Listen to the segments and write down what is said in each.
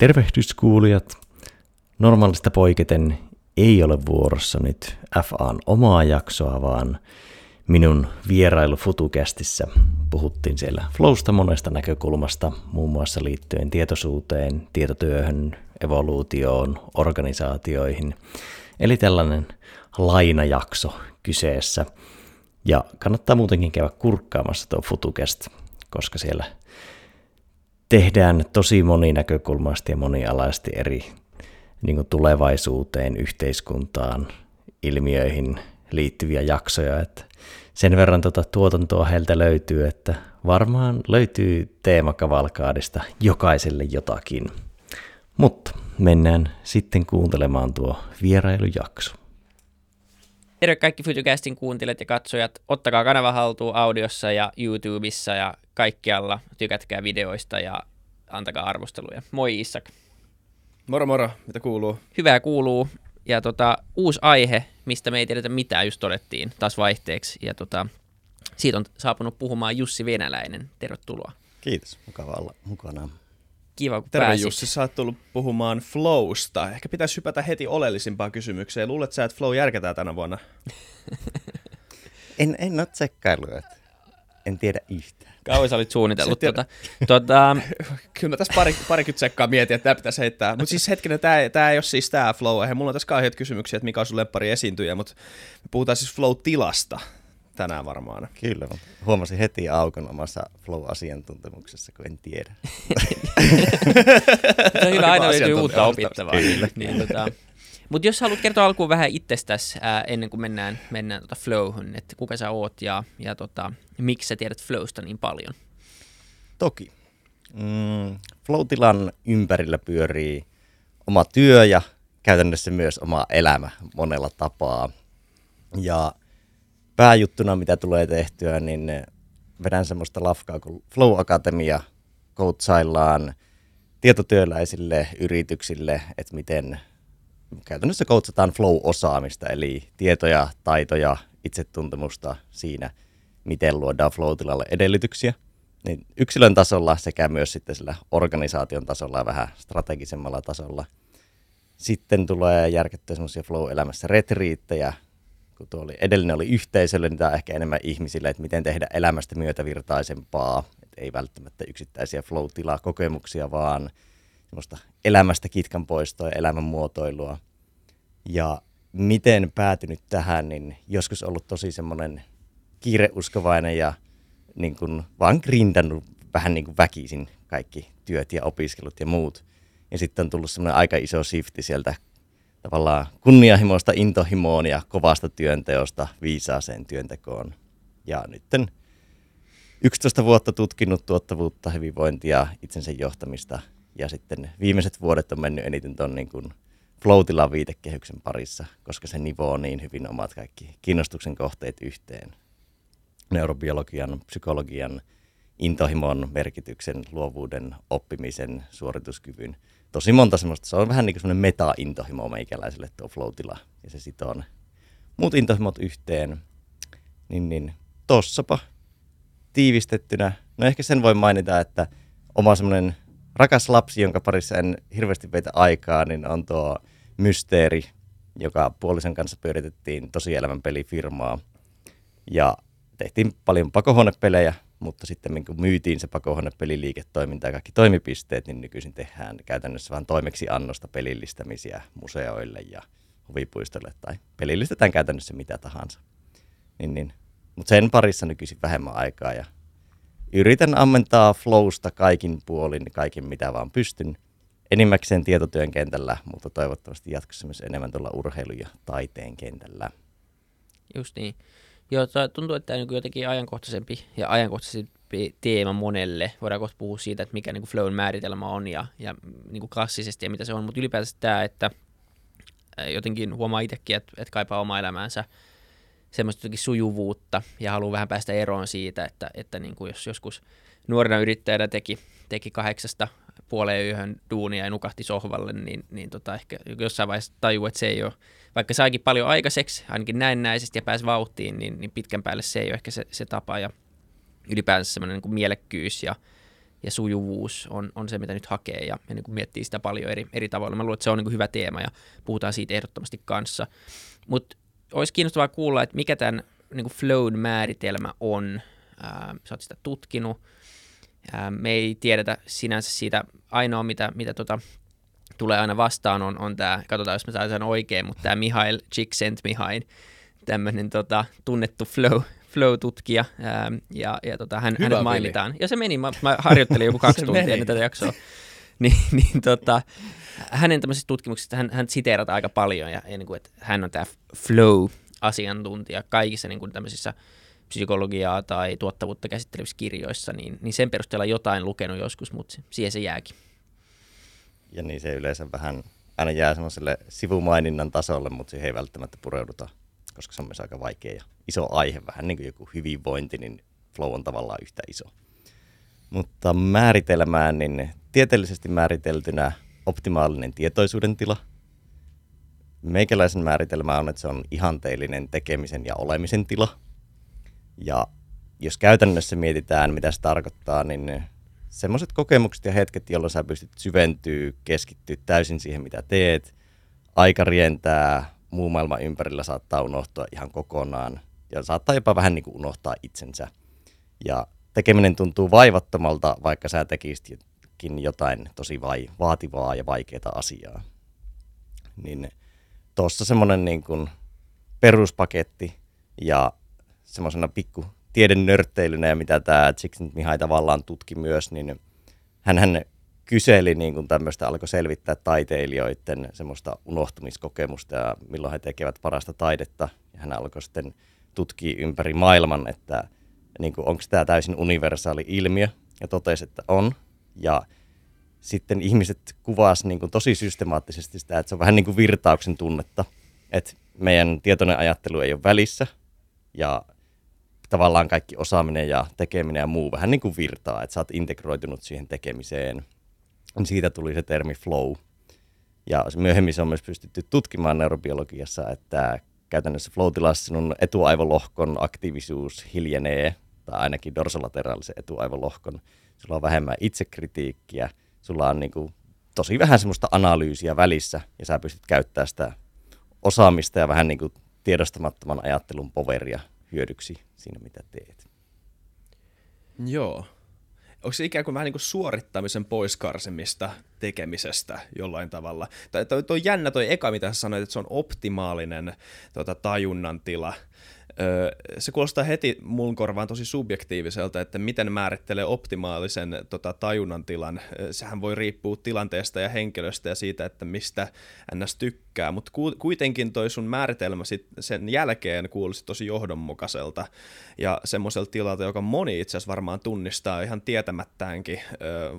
Tervehdyskuulijat. Normaalista poiketen ei ole vuorossa nyt FAn omaa jaksoa, vaan minun vierailu FutuCastissa puhuttiin siellä Flowsta monesta näkökulmasta, muun muassa liittyen tietoisuuteen, tietotyöhön, evoluutioon, organisaatioihin. Eli tällainen lainajakso kyseessä. Ja kannattaa muutenkin käydä kurkkaamassa tuo FutuCast, koska siellä tehdään tosi moninäkökulmasti ja monialaisesti eri niin kuin tulevaisuuteen, yhteiskuntaan, ilmiöihin liittyviä jaksoja. Että sen verran tuota tuotantoa heiltä löytyy, että varmaan löytyy teemakavalkaadista jokaiselle jotakin. Mutta mennään sitten kuuntelemaan tuo vierailujakso. Terve kaikki Futucastin kuuntelijat ja katsojat. Ottakaa kanava haltuun audiossa ja YouTubessa ja kaikkialla. Tykätkää videoista ja antakaa arvosteluja. Moi Issak. Moro moro, mitä kuuluu? Hyvää kuuluu. Ja tota, uusi aihe, mistä me ei tiedetä mitään, just todettiin taas vaihteeksi. Ja tota, siitä on saapunut puhumaan Jussi Venäläinen. Tervetuloa. Kiitos, mukava olla mukana. Kiva, kun Terve pääsit. Jussi, sä oot tullut puhumaan Flowsta. Ehkä pitäisi hypätä heti oleellisimpaan kysymykseen. Luulet sä, että Flow järkätään tänä vuonna? En, en ole tsekkailu, että en tiedä yhtään. Kauan sä olit suunnitellut. Tota, tota, Kyllä mä tässä pari, parikymmentä sekkaa mietin, että tämä pitäisi heittää. Mutta siis hetkinen, tämä, tämä ei ole siis tämä Flow. Mulla on tässä kauheat kysymyksiä, että mikä on sun lemppari esiintyjä, mutta me puhutaan siis Flow-tilasta tänään varmaan. Kyllä, mutta huomasin heti aukon omassa flow-asiantuntemuksessa, kun en tiedä. se on hyvä, aina löytyy uutta opittavaa. Niin, niin, tota, mutta jos haluat kertoa alkuun vähän itsestäsi ää, ennen kuin mennään, mennään tota Flowhun, että kuka sä oot ja, ja tota, miksi sä tiedät Flowsta niin paljon? Toki. Mm, flow-tilan ympärillä pyörii oma työ ja käytännössä myös oma elämä monella tapaa. Ja pääjuttuna, mitä tulee tehtyä, niin vedän semmoista lafkaa kuin Flow Akatemia, coachaillaan tietotyöläisille yrityksille, että miten käytännössä coachataan flow-osaamista, eli tietoja, taitoja, itsetuntemusta siinä, miten luodaan flow-tilalle edellytyksiä. Niin yksilön tasolla sekä myös sitten sillä organisaation tasolla ja vähän strategisemmalla tasolla. Sitten tulee järkettyä semmoisia flow-elämässä retriittejä, kun tuo oli, edellinen oli yhteisölle, niin tämä on ehkä enemmän ihmisille, että miten tehdä elämästä myötävirtaisempaa. Et ei välttämättä yksittäisiä flow-tila-kokemuksia, vaan semmoista elämästä kitkan poistoa ja elämänmuotoilua. Ja miten päätynyt tähän, niin joskus ollut tosi semmoinen kiireuskovainen ja niin kuin vaan grindannut vähän niin kuin väkisin kaikki työt ja opiskelut ja muut. Ja sitten on tullut semmoinen aika iso shifti sieltä tavallaan kunnianhimoista intohimoon ja kovasta työnteosta viisaaseen työntekoon. Ja nytten 11 vuotta tutkinut tuottavuutta, hyvinvointia, itsensä johtamista ja sitten viimeiset vuodet on mennyt eniten tuon niin kuin flow viitekehyksen parissa, koska se nivoo niin hyvin omat kaikki kiinnostuksen kohteet yhteen. Neurobiologian, psykologian, intohimon merkityksen, luovuuden, oppimisen, suorituskyvyn. Tosi monta semmoista, se on vähän niin kuin semmoinen meta-intohimo meikäläiselle tuo flow ja se sitoo ne muut intohimot yhteen. Niin, niin tossapa tiivistettynä. No ehkä sen voi mainita, että oma semmoinen rakas lapsi, jonka parissa en hirveästi veitä aikaa, niin on tuo Mysteeri, joka puolisen kanssa pyöritettiin tosielämän pelifirmaa. Ja tehtiin paljon pakohuonepelejä, mutta sitten kun myytiin se pakohuonepeliliiketoiminta ja kaikki toimipisteet, niin nykyisin tehdään käytännössä vain toimeksiannosta pelillistämisiä museoille ja huvipuistolle tai pelillistetään käytännössä mitä tahansa. Niin, niin. Mutta sen parissa nykyisin vähemmän aikaa ja yritän ammentaa flowsta kaikin puolin, kaiken mitä vaan pystyn. Enimmäkseen tietotyön kentällä, mutta toivottavasti jatkossa myös enemmän tuolla urheilu- ja taiteen kentällä. Just niin. Joo, tuntuu, että tämä on niin jotenkin ajankohtaisempi ja ajankohtaisempi teema monelle. Voidaan kohta puhua siitä, että mikä niin kuin flown määritelmä on ja, ja niin kuin klassisesti ja mitä se on, mutta ylipäätään tämä, että jotenkin huomaa itsekin, että, että kaipaa oma elämäänsä semmoista sujuvuutta ja haluaa vähän päästä eroon siitä, että, että niin kuin jos joskus nuorena yrittäjänä teki, teki kahdeksasta puoleen yöhön duunia ja nukahti sohvalle, niin, niin tota ehkä jossain vaiheessa tajuu, että se ei ole, vaikka saikin paljon aikaiseksi, ainakin näennäisesti ja pääsi vauhtiin, niin, niin pitkän päälle se ei ole ehkä se, se tapa ja ylipäänsä semmoinen niin kuin mielekkyys ja, ja sujuvuus on, on se, mitä nyt hakee ja, ja niin kuin miettii sitä paljon eri, eri tavoilla. Mä luulen, että se on niin kuin hyvä teema ja puhutaan siitä ehdottomasti kanssa. Mutta olisi kiinnostavaa kuulla, että mikä tämän niin kuin flown määritelmä on. Ää, sä oot sitä tutkinut. Ää, me ei tiedetä sinänsä siitä ainoa, mitä, mitä tota, tulee aina vastaan, on, on tämä, katsotaan jos mä saan sen oikein, mutta tämä Mihail Csikszentmihalyi, tämmöinen tota, tunnettu flow, flow-tutkija, ää, ja, ja tota, hän, Hyvä hänet mainitaan. Ja se meni, mä, mä harjoittelin joku kaksi tuntia meni. ennen tätä jaksoa. niin, niin tota, hänen tämmöisistä tutkimuksista hän, hän siteerataan aika paljon, ja, ja niin kuin, että hän on tämä flow-asiantuntija kaikissa niin kuin tämmöisissä psykologiaa tai tuottavuutta käsittelevissä kirjoissa, niin, niin sen perusteella jotain lukenut joskus, mutta siihen se jääkin. Ja niin se yleensä vähän aina jää semmoiselle sivumaininnan tasolle, mutta siihen ei välttämättä pureuduta, koska se on myös aika vaikea ja iso aihe, vähän niin kuin joku hyvinvointi, niin flow on tavallaan yhtä iso. Mutta määritelmään, niin tieteellisesti määriteltynä optimaalinen tietoisuuden tila. Meikäläisen määritelmä on, että se on ihanteellinen tekemisen ja olemisen tila. Ja jos käytännössä mietitään, mitä se tarkoittaa, niin semmoiset kokemukset ja hetket, jolloin sä pystyt syventyä, keskittyä täysin siihen, mitä teet. Aika rientää, muu maailma ympärillä saattaa unohtua ihan kokonaan ja saattaa jopa vähän niin kuin unohtaa itsensä. Ja tekeminen tuntuu vaivattomalta, vaikka sä tekisitkin jotain tosi vai, vaativaa ja vaikeaa asiaa. Niin tuossa semmoinen niin kuin peruspaketti ja semmoisena pikku tiedenörtteilynä ja mitä tämä Mihai tavallaan tutki myös, niin hän kyseli niin kuin tämmöistä, alkoi selvittää taiteilijoiden semmoista unohtumiskokemusta ja milloin he tekevät parasta taidetta. Ja hän alkoi sitten tutkia ympäri maailman, että niin kuin, onko tämä täysin universaali ilmiö ja totesi, että on. Ja sitten ihmiset kuvasivat niin kuin tosi systemaattisesti sitä, että se on vähän niin kuin virtauksen tunnetta, että meidän tietoinen ajattelu ei ole välissä ja tavallaan kaikki osaaminen ja tekeminen ja muu vähän niin kuin virtaa, että sä oot integroitunut siihen tekemiseen. Siitä tuli se termi flow. Ja myöhemmin se on myös pystytty tutkimaan neurobiologiassa, että käytännössä flow-tilassa sinun etuaivolohkon aktiivisuus hiljenee, tai ainakin dorsolateraalisen etuaivolohkon. Sulla on vähemmän itsekritiikkiä, sulla on niin kuin tosi vähän semmoista analyysiä välissä, ja sä pystyt käyttämään sitä osaamista ja vähän niin kuin tiedostamattoman ajattelun poveria hyödyksi siinä, mitä teet. Joo. Onko se ikään kuin vähän niin kuin suorittamisen poiskarsimista tekemisestä jollain tavalla? Tai toi, toi jännä toi eka, mitä sä sanoit, että se on optimaalinen tota, tajunnan tila. Se kuulostaa heti mun korvaan tosi subjektiiviselta, että miten määrittelee optimaalisen tota, tajunnan tilan. Sehän voi riippua tilanteesta ja henkilöstä ja siitä, että mistä ns. tykkää, mutta ku, kuitenkin toi sun määritelmä sit sen jälkeen kuulosti tosi johdonmukaiselta ja semmoiselta tilalta, joka moni itse asiassa varmaan tunnistaa ihan tietämättäänkin.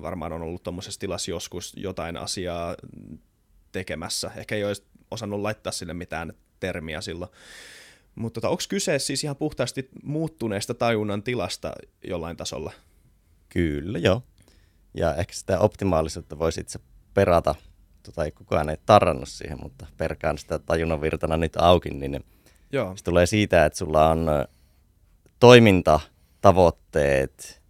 Varmaan on ollut tuommoisessa tilassa joskus jotain asiaa tekemässä. Ehkä ei olisi osannut laittaa sille mitään termiä silloin. Mutta tota, onko kyse siis ihan puhtaasti muuttuneesta tajunnan tilasta jollain tasolla? Kyllä, joo. Ja ehkä sitä optimaalisuutta voisi itse perata, tota ei kukaan ei tarrannut siihen, mutta perkaan sitä tajunnan virtana nyt auki, niin Joo. se tulee siitä, että sulla on toiminta, tavoitteet,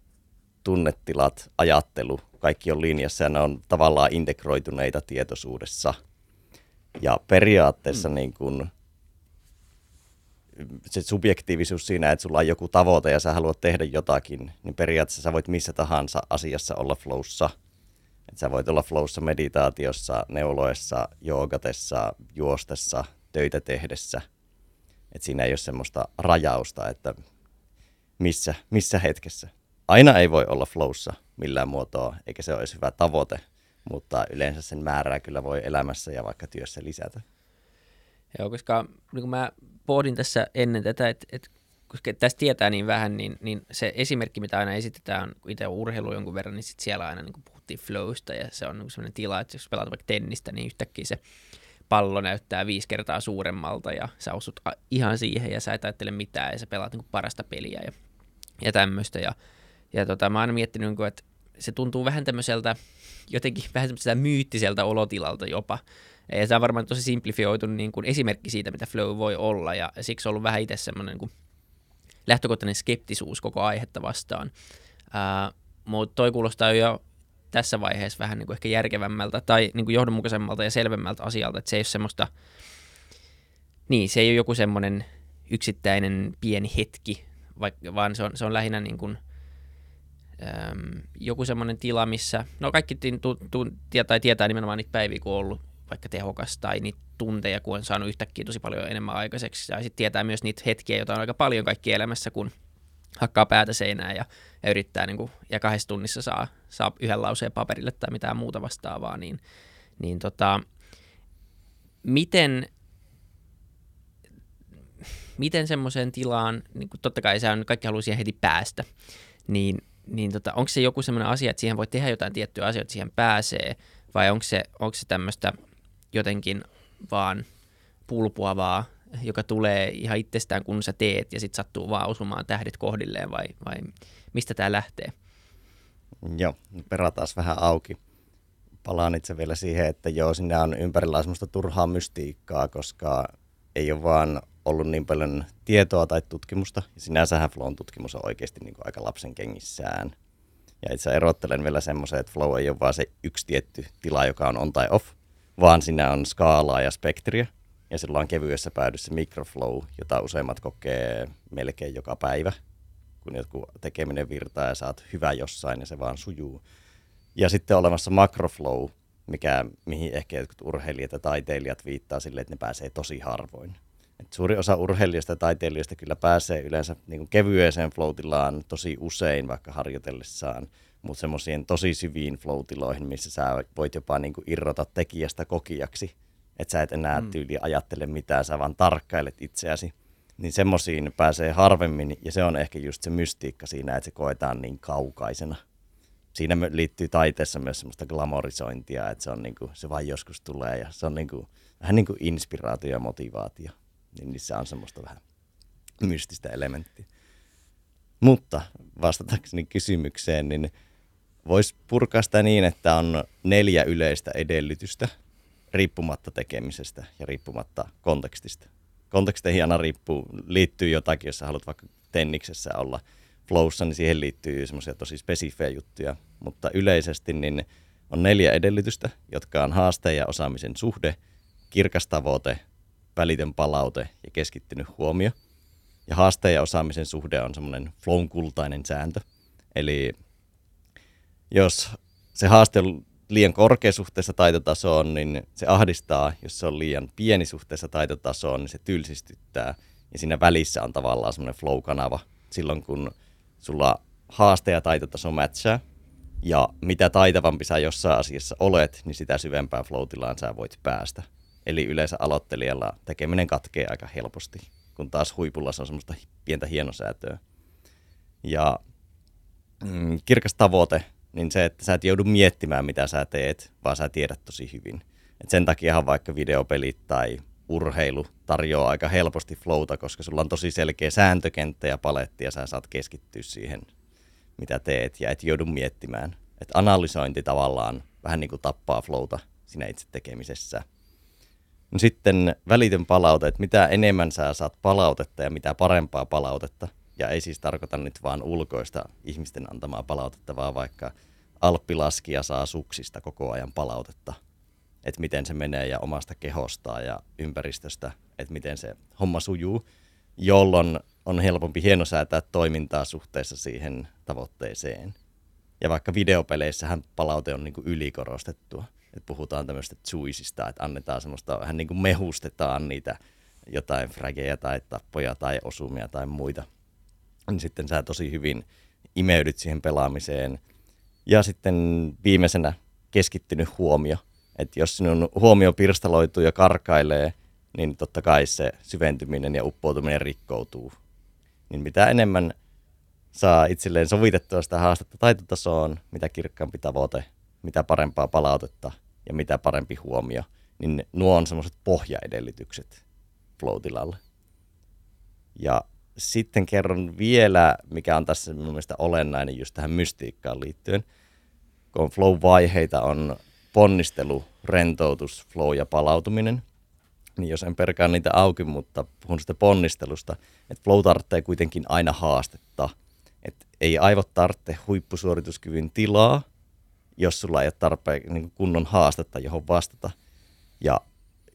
tunnetilat, ajattelu, kaikki on linjassa ja ne on tavallaan integroituneita tietoisuudessa. Ja periaatteessa mm. niin kun, se subjektiivisuus siinä, että sulla on joku tavoite ja sä haluat tehdä jotakin, niin periaatteessa sä voit missä tahansa asiassa olla flowssa. Et sä voit olla flowssa meditaatiossa, neuloessa, joogatessa, juostessa, töitä tehdessä. Et siinä ei ole semmoista rajausta, että missä, missä hetkessä. Aina ei voi olla flowssa millään muotoa, eikä se olisi hyvä tavoite, mutta yleensä sen määrää kyllä voi elämässä ja vaikka työssä lisätä. Joo, koska niin kuin mä pohdin tässä ennen tätä, että, että koska tästä tietää niin vähän, niin, niin se esimerkki, mitä aina esitetään, kun itse urheilu jonkun verran, niin sit siellä aina niin kuin puhuttiin flowsta, ja se on niin sellainen tila, että jos pelaat vaikka tennistä, niin yhtäkkiä se pallo näyttää viisi kertaa suuremmalta, ja sä osut ihan siihen, ja sä et ajattele mitään, ja sä pelaat niin kuin parasta peliä, ja, ja tämmöistä, ja, ja tota, mä oon aina miettinyt, niin kuin, että se tuntuu vähän tämmöiseltä, jotenkin vähän tämmöiseltä myyttiseltä olotilalta jopa, ja se on varmaan tosi simplifioitunut niin kuin esimerkki siitä, mitä flow voi olla, ja siksi on ollut vähän itse semmoinen niin kuin lähtökohtainen skeptisuus koko aihetta vastaan. Ää, mutta toi kuulostaa jo tässä vaiheessa vähän niin kuin ehkä järkevämmältä tai niin kuin johdonmukaisemmalta ja selvemmältä asialta, että se ei ole semmoista, niin se ei ole joku semmoinen yksittäinen pieni hetki, vaikka, vaan se on, se on lähinnä niin kuin, äm, joku semmoinen tila, missä, no kaikki tu, tu, tietää, tietää nimenomaan niitä päiviä, kun on ollut vaikka tehokas tai niitä tunteja, kun on saanut yhtäkkiä tosi paljon enemmän aikaiseksi. Ja sitten tietää myös niitä hetkiä, joita on aika paljon kaikki elämässä, kun hakkaa päätä seinään ja, ja yrittää niin kuin, ja kahdessa tunnissa saa, saa yhden lauseen paperille tai mitään muuta vastaavaa, niin, niin tota, miten, miten semmoiseen tilaan, niin kuin totta kai se on, kaikki haluaa siihen heti päästä, niin, niin tota, onko se joku semmoinen asia, että siihen voi tehdä jotain tiettyä asioita, siihen pääsee, vai onko se, onko se tämmöistä jotenkin vaan pulpuavaa, joka tulee ihan itsestään, kun sä teet, ja sitten sattuu vaan osumaan tähdet kohdilleen, vai, vai mistä tämä lähtee? Joo, perataan vähän auki. Palaan itse vielä siihen, että joo, sinne on ympärillä semmoista turhaa mystiikkaa, koska ei ole vaan ollut niin paljon tietoa tai tutkimusta. Ja sinänsähän Flown tutkimus on oikeasti niin kuin aika lapsen kengissään. Ja itse erottelen vielä semmoisen, että Flow ei ole vaan se yksi tietty tila, joka on on tai off, vaan siinä on skaalaa ja spektriä. Ja sillä on kevyessä päädyssä microflow, jota useimmat kokee melkein joka päivä, kun joku tekeminen virtaa ja saat hyvä jossain ja se vaan sujuu. Ja sitten on olemassa macroflow, mikä, mihin ehkä jotkut urheilijat ja taiteilijat viittaa sille, että ne pääsee tosi harvoin. Et suuri osa urheilijoista ja taiteilijoista kyllä pääsee yleensä niin kevyeseen floatilaan tosi usein vaikka harjoitellessaan, mutta semmoisiin tosi syviin floatiloihin, missä sä voit jopa niin kuin irrota tekijästä kokijaksi, että sä et enää mm. tyyli ajattele mitään, sä vaan tarkkailet itseäsi. Niin semmoisiin pääsee harvemmin, ja se on ehkä just se mystiikka siinä, että se koetaan niin kaukaisena. Siinä liittyy taiteessa myös semmoista glamorisointia, että se, on niin kuin, se vain joskus tulee, ja se on niin kuin, vähän niin kuin inspiraatio ja motivaatio niin niissä on semmoista vähän mystistä elementtiä. Mutta vastatakseni kysymykseen, niin voisi purkaa sitä niin, että on neljä yleistä edellytystä riippumatta tekemisestä ja riippumatta kontekstista. Konteksteihin aina riippuu, liittyy jotakin, jos sä haluat vaikka tenniksessä olla flowssa, niin siihen liittyy semmoisia tosi spesifejä juttuja. Mutta yleisesti niin on neljä edellytystä, jotka on haasteen ja osaamisen suhde, kirkas tavoite, välitön palaute ja keskittynyt huomio. Ja haasteen ja osaamisen suhde on semmoinen flown kultainen sääntö. Eli jos se haaste on liian korkea suhteessa taitotasoon, niin se ahdistaa. Jos se on liian pieni suhteessa taitotasoon, niin se tylsistyttää. Ja siinä välissä on tavallaan semmoinen flow-kanava silloin, kun sulla haaste ja taitotaso matchaa. Ja mitä taitavampi sä jossain asiassa olet, niin sitä syvempään flow sä voit päästä. Eli yleensä aloittelijalla tekeminen katkee aika helposti, kun taas huipulla se on semmoista pientä hienosäätöä. Ja mm, kirkas tavoite, niin se, että sä et joudu miettimään, mitä sä teet, vaan sä tiedät tosi hyvin. Et sen takiahan vaikka videopelit tai urheilu tarjoaa aika helposti flowta, koska sulla on tosi selkeä sääntökenttä ja paletti ja sä saat keskittyä siihen, mitä teet ja et joudu miettimään. Et analysointi tavallaan vähän niin kuin tappaa flowta siinä itse tekemisessä. No sitten välitön palaute, että mitä enemmän sä saat palautetta ja mitä parempaa palautetta. Ja ei siis tarkoita nyt vaan ulkoista ihmisten antamaa palautetta, vaan vaikka alppilaskija saa suksista koko ajan palautetta. Että miten se menee ja omasta kehostaan ja ympäristöstä, että miten se homma sujuu, jolloin on helpompi hienosäätää toimintaa suhteessa siihen tavoitteeseen. Ja vaikka videopeleissähän palaute on niin kuin ylikorostettua että puhutaan tämmöistä juicista, että annetaan semmoista, vähän niin kuin mehustetaan niitä jotain frageja tai tappoja tai osumia tai muita. Niin sitten sä tosi hyvin imeydyt siihen pelaamiseen. Ja sitten viimeisenä keskittynyt huomio. Että jos sinun huomio pirstaloituu ja karkailee, niin totta kai se syventyminen ja uppoutuminen rikkoutuu. Niin mitä enemmän saa itselleen sovitettua sitä haastetta taitotasoon, mitä kirkkaampi tavoite, mitä parempaa palautetta ja mitä parempi huomio, niin nuo on semmoiset pohjaedellytykset flow Ja sitten kerron vielä, mikä on tässä mun mielestä olennainen just tähän mystiikkaan liittyen. Kun flow-vaiheita on ponnistelu, rentoutus, flow ja palautuminen, niin jos en perkaa niitä auki, mutta puhun sitä ponnistelusta, että flow tarvitsee kuitenkin aina haastetta. Et ei aivot tarvitse huippusuorituskyvyn tilaa, jos sulla ei ole tarpeen niin kunnon haastetta, johon vastata. Ja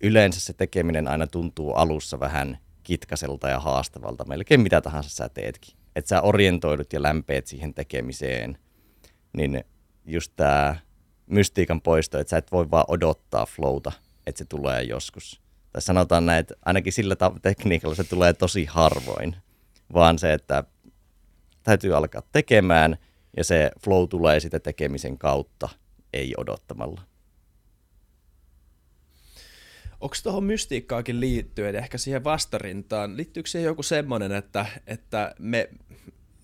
yleensä se tekeminen aina tuntuu alussa vähän kitkaselta ja haastavalta, melkein mitä tahansa sä teetkin. Että sä orientoidut ja lämpeet siihen tekemiseen, niin just tämä mystiikan poisto, että sä et voi vaan odottaa flowta, että se tulee joskus. Tai sanotaan näin, että ainakin sillä tekniikalla se tulee tosi harvoin, vaan se, että täytyy alkaa tekemään ja se flow tulee sitten tekemisen kautta, ei odottamalla. Onko tuohon mystiikkaakin liittyen, ehkä siihen vastarintaan, liittyykö siihen joku semmoinen, että, että me,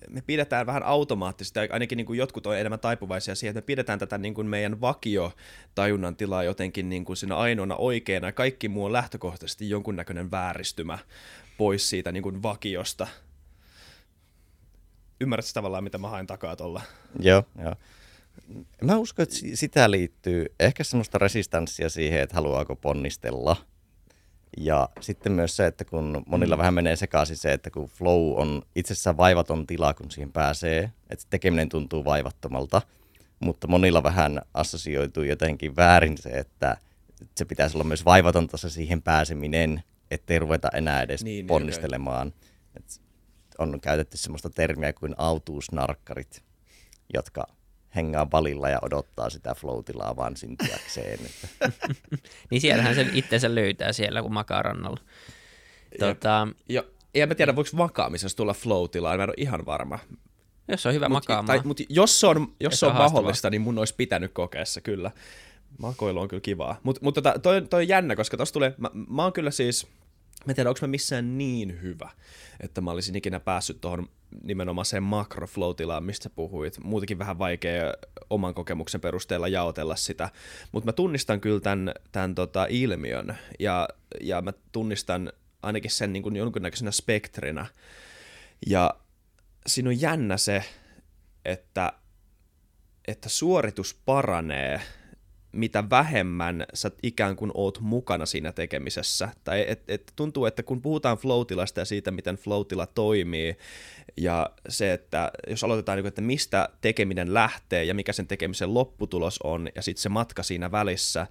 me pidetään vähän automaattisesti, ainakin niin kuin jotkut on enemmän taipuvaisia siihen, että me pidetään tätä niin kuin meidän vakio tajunnan tilaa jotenkin niin kuin siinä ainoana oikeana, ja kaikki muu on lähtökohtaisesti jonkunnäköinen vääristymä pois siitä niin kuin vakiosta. Ymmärrätkö tavallaan, mitä mä haen takaa tuolla? Joo, joo. Mä uskon, että sitä liittyy ehkä semmoista resistanssia siihen, että haluaako ponnistella. Ja sitten myös se, että kun monilla mm. vähän menee sekaisin se, että kun flow on itsessään vaivaton tila, kun siihen pääsee, että tekeminen tuntuu vaivattomalta, mutta monilla vähän assosioituu jotenkin väärin se, että se pitäisi olla myös vaivatonta se siihen pääseminen, ettei ruveta enää edes niin, niin ponnistelemaan. Niin, on käytetty semmoista termiä kuin autuusnarkkarit, jotka hengaa valilla ja odottaa sitä floatilaa vaan syntyäkseen. niin siellähän se itsensä löytää siellä, kun makaa rannalla. Tota... Ja, ja, ja mä tiedä, voiko makaamisessa tulla floatilaa, mä en ole ihan varma. Jos se on hyvä mut, makaamaan. Tai, mutta jos se on, jos se on, on mahdollista, niin mun olisi pitänyt kokeessa kyllä. Makoilu on kyllä kivaa. Mut, mutta tota, toi, toi on jännä, koska tossa tulee, mä, mä oon kyllä siis, mä en tiedä, onko mä missään niin hyvä, että mä olisin ikinä päässyt tuohon nimenomaan sen makroflow-tilaan, mistä puhuit. Muutenkin vähän vaikea oman kokemuksen perusteella jaotella sitä, mutta mä tunnistan kyllä tämän, tämän tota ilmiön, ja, ja mä tunnistan ainakin sen niin kuin jonkinnäköisenä spektrinä. Ja siinä on jännä se, että, että suoritus paranee – mitä vähemmän sä ikään kuin oot mukana siinä tekemisessä. Tai et, et tuntuu, että kun puhutaan floatilasta ja siitä, miten floatila toimii, ja se, että jos aloitetaan, niin että mistä tekeminen lähtee ja mikä sen tekemisen lopputulos on, ja sitten se matka siinä välissä,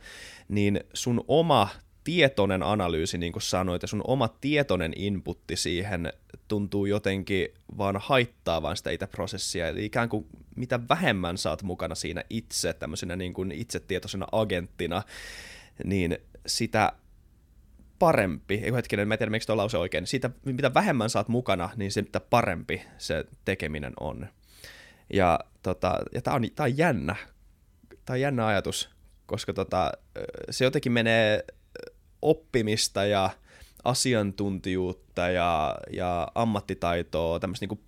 niin sun oma tietoinen analyysi, niin kuin sanoit, ja sun oma tietoinen inputti siihen tuntuu jotenkin vaan haittaavan sitä itse prosessia. Eli ikään kuin mitä vähemmän saat mukana siinä itse, tämmöisenä niin kuin itsetietoisena agenttina, niin sitä parempi, ei hetkinen, mä en tiedä, miksi tuo lause oikein, siitä mitä vähemmän saat mukana, niin sitä parempi se tekeminen on. Ja, tota, ja tää on, tää on jännä, tää on jännä ajatus, koska tota, se jotenkin menee oppimista ja asiantuntijuutta ja, ja ammattitaitoa, tämmöistä niin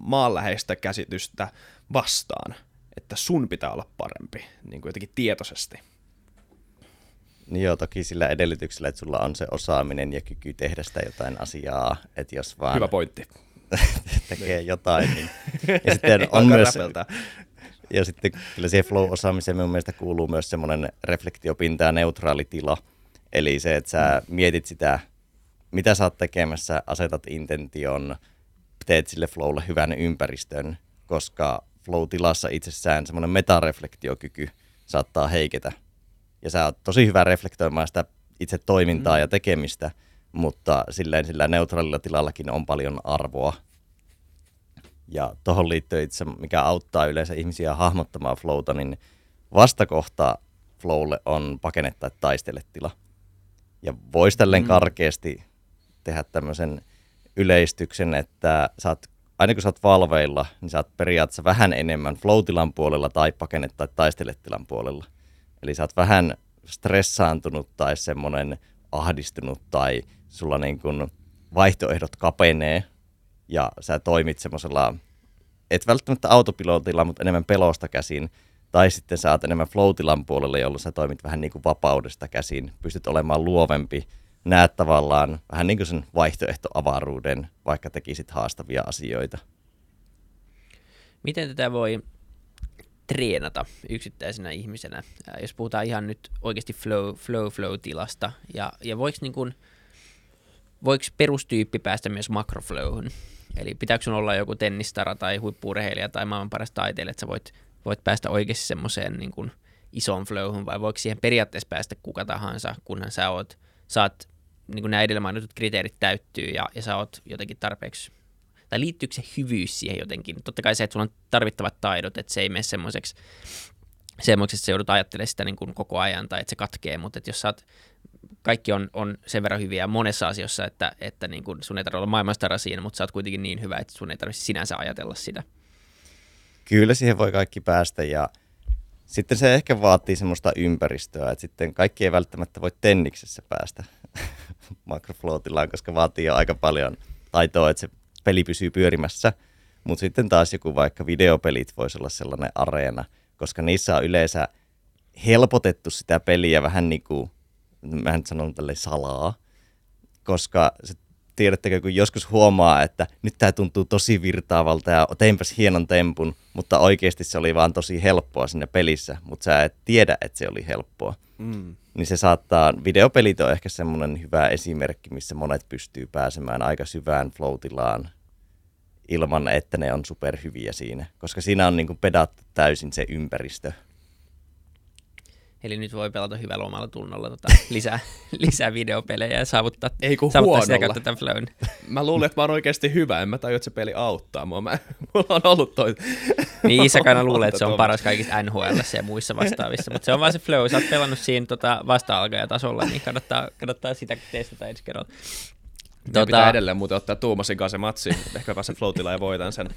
maanläheistä käsitystä vastaan, että sun pitää olla parempi, niin kuin jotenkin tietoisesti. Niin joo, toki sillä edellytyksellä, että sulla on se osaaminen ja kyky tehdä sitä jotain asiaa, että jos vaan... Hyvä pointti. tekee jotain, niin... Ja sitten on myös... Ja sitten kyllä siihen flow-osaamiseen minun mielestä kuuluu myös semmoinen reflektiopinta ja neutraali tila, Eli se, että sä mietit sitä, mitä sä oot tekemässä, asetat intention, teet sille flowlle hyvän ympäristön, koska flow-tilassa itsessään semmoinen metareflektiokyky saattaa heiketä. Ja sä oot tosi hyvä reflektoimaan sitä itse toimintaa mm. ja tekemistä, mutta silleen sillä neutraalilla tilallakin on paljon arvoa. Ja tuohon liittyy itse, mikä auttaa yleensä ihmisiä hahmottamaan flowta, niin vastakohta flowlle on pakene tai taistele tila. Ja voisi tälleen mm. karkeasti tehdä tämmöisen yleistyksen, että sä oot, aina kun sä oot valveilla, niin sä oot periaatteessa vähän enemmän flow puolella tai pakene- tai taisteletilan puolella. Eli sä oot vähän stressaantunut tai semmoinen ahdistunut tai sulla niin kun vaihtoehdot kapenee ja sä toimit semmoisella, et välttämättä autopilotilla, mutta enemmän pelosta käsin, tai sitten sä oot enemmän floatilan puolelle, jolloin sä toimit vähän niin kuin vapaudesta käsin, pystyt olemaan luovempi, näet tavallaan vähän niin kuin sen vaihtoehtoavaruuden, vaikka tekisit haastavia asioita. Miten tätä voi treenata yksittäisenä ihmisenä, jos puhutaan ihan nyt oikeasti flow, flow, flow-tilasta, ja, ja voiko niin kuin, voiko perustyyppi päästä myös makroflowhun? Eli pitääkö sun olla joku tennistara tai huippuurheilija tai maailman paras taiteilija, että sä voit, voit päästä oikeasti semmoiseen niin kuin isoon flowhun, vai voiko siihen periaatteessa päästä kuka tahansa, kunhan sä oot, saat niin kuin nämä edellä mainitut kriteerit täyttyy ja, ja sä oot jotenkin tarpeeksi tai liittyykö se hyvyys siihen jotenkin? Totta kai se, että sulla on tarvittavat taidot, että se ei mene semmoiseksi, semmoiseksi että sä joudut ajattelemaan sitä niin kuin koko ajan tai että se katkee, mutta että jos sä oot, kaikki on, on sen verran hyviä monessa asiassa, että, että niin kuin sun ei tarvitse olla maailmanstara siinä, mutta sä oot kuitenkin niin hyvä, että sun ei tarvitse sinänsä ajatella sitä. Kyllä siihen voi kaikki päästä ja sitten se ehkä vaatii semmoista ympäristöä, että sitten kaikki ei välttämättä voi tenniksessä päästä makroflootillaan, koska vaatii jo aika paljon taitoa, että se peli pysyy pyörimässä. Mutta sitten taas joku vaikka videopelit voisi olla sellainen areena, koska niissä on yleensä helpotettu sitä peliä vähän niin kuin, mä en sanon tälle salaa, koska se tiedättekö, kun joskus huomaa, että nyt tämä tuntuu tosi virtaavalta ja teinpäs hienon tempun, mutta oikeasti se oli vaan tosi helppoa siinä pelissä, mutta sä et tiedä, että se oli helppoa. Mm. Niin se saattaa, videopelit on ehkä semmoinen hyvä esimerkki, missä monet pystyy pääsemään aika syvään floatilaan ilman, että ne on superhyviä siinä, koska siinä on niin kuin pedattu täysin se ympäristö. Eli nyt voi pelata hyvällä omalla tunnolla tota, lisää, lisää videopelejä ja saavuttaa, Ei kun saavuttaa sitä kautta tämän flown. Mä luulen, että mä oon oikeasti hyvä, en mä tajua, että se peli auttaa mua. Mä, mulla on ollut toi... Niin Isakana luulee, että se on paras kaikista NHL ja muissa vastaavissa, mutta se on vaan se flow. Sä oot pelannut siinä tota, vasta-alkajatasolla, niin kannattaa, kannattaa sitä testata ensi kerralla. Tota... Pitää edelleen muuten ottaa Tuumasin kanssa se matsi. Ehkä pääsen floatilla ja voitan sen.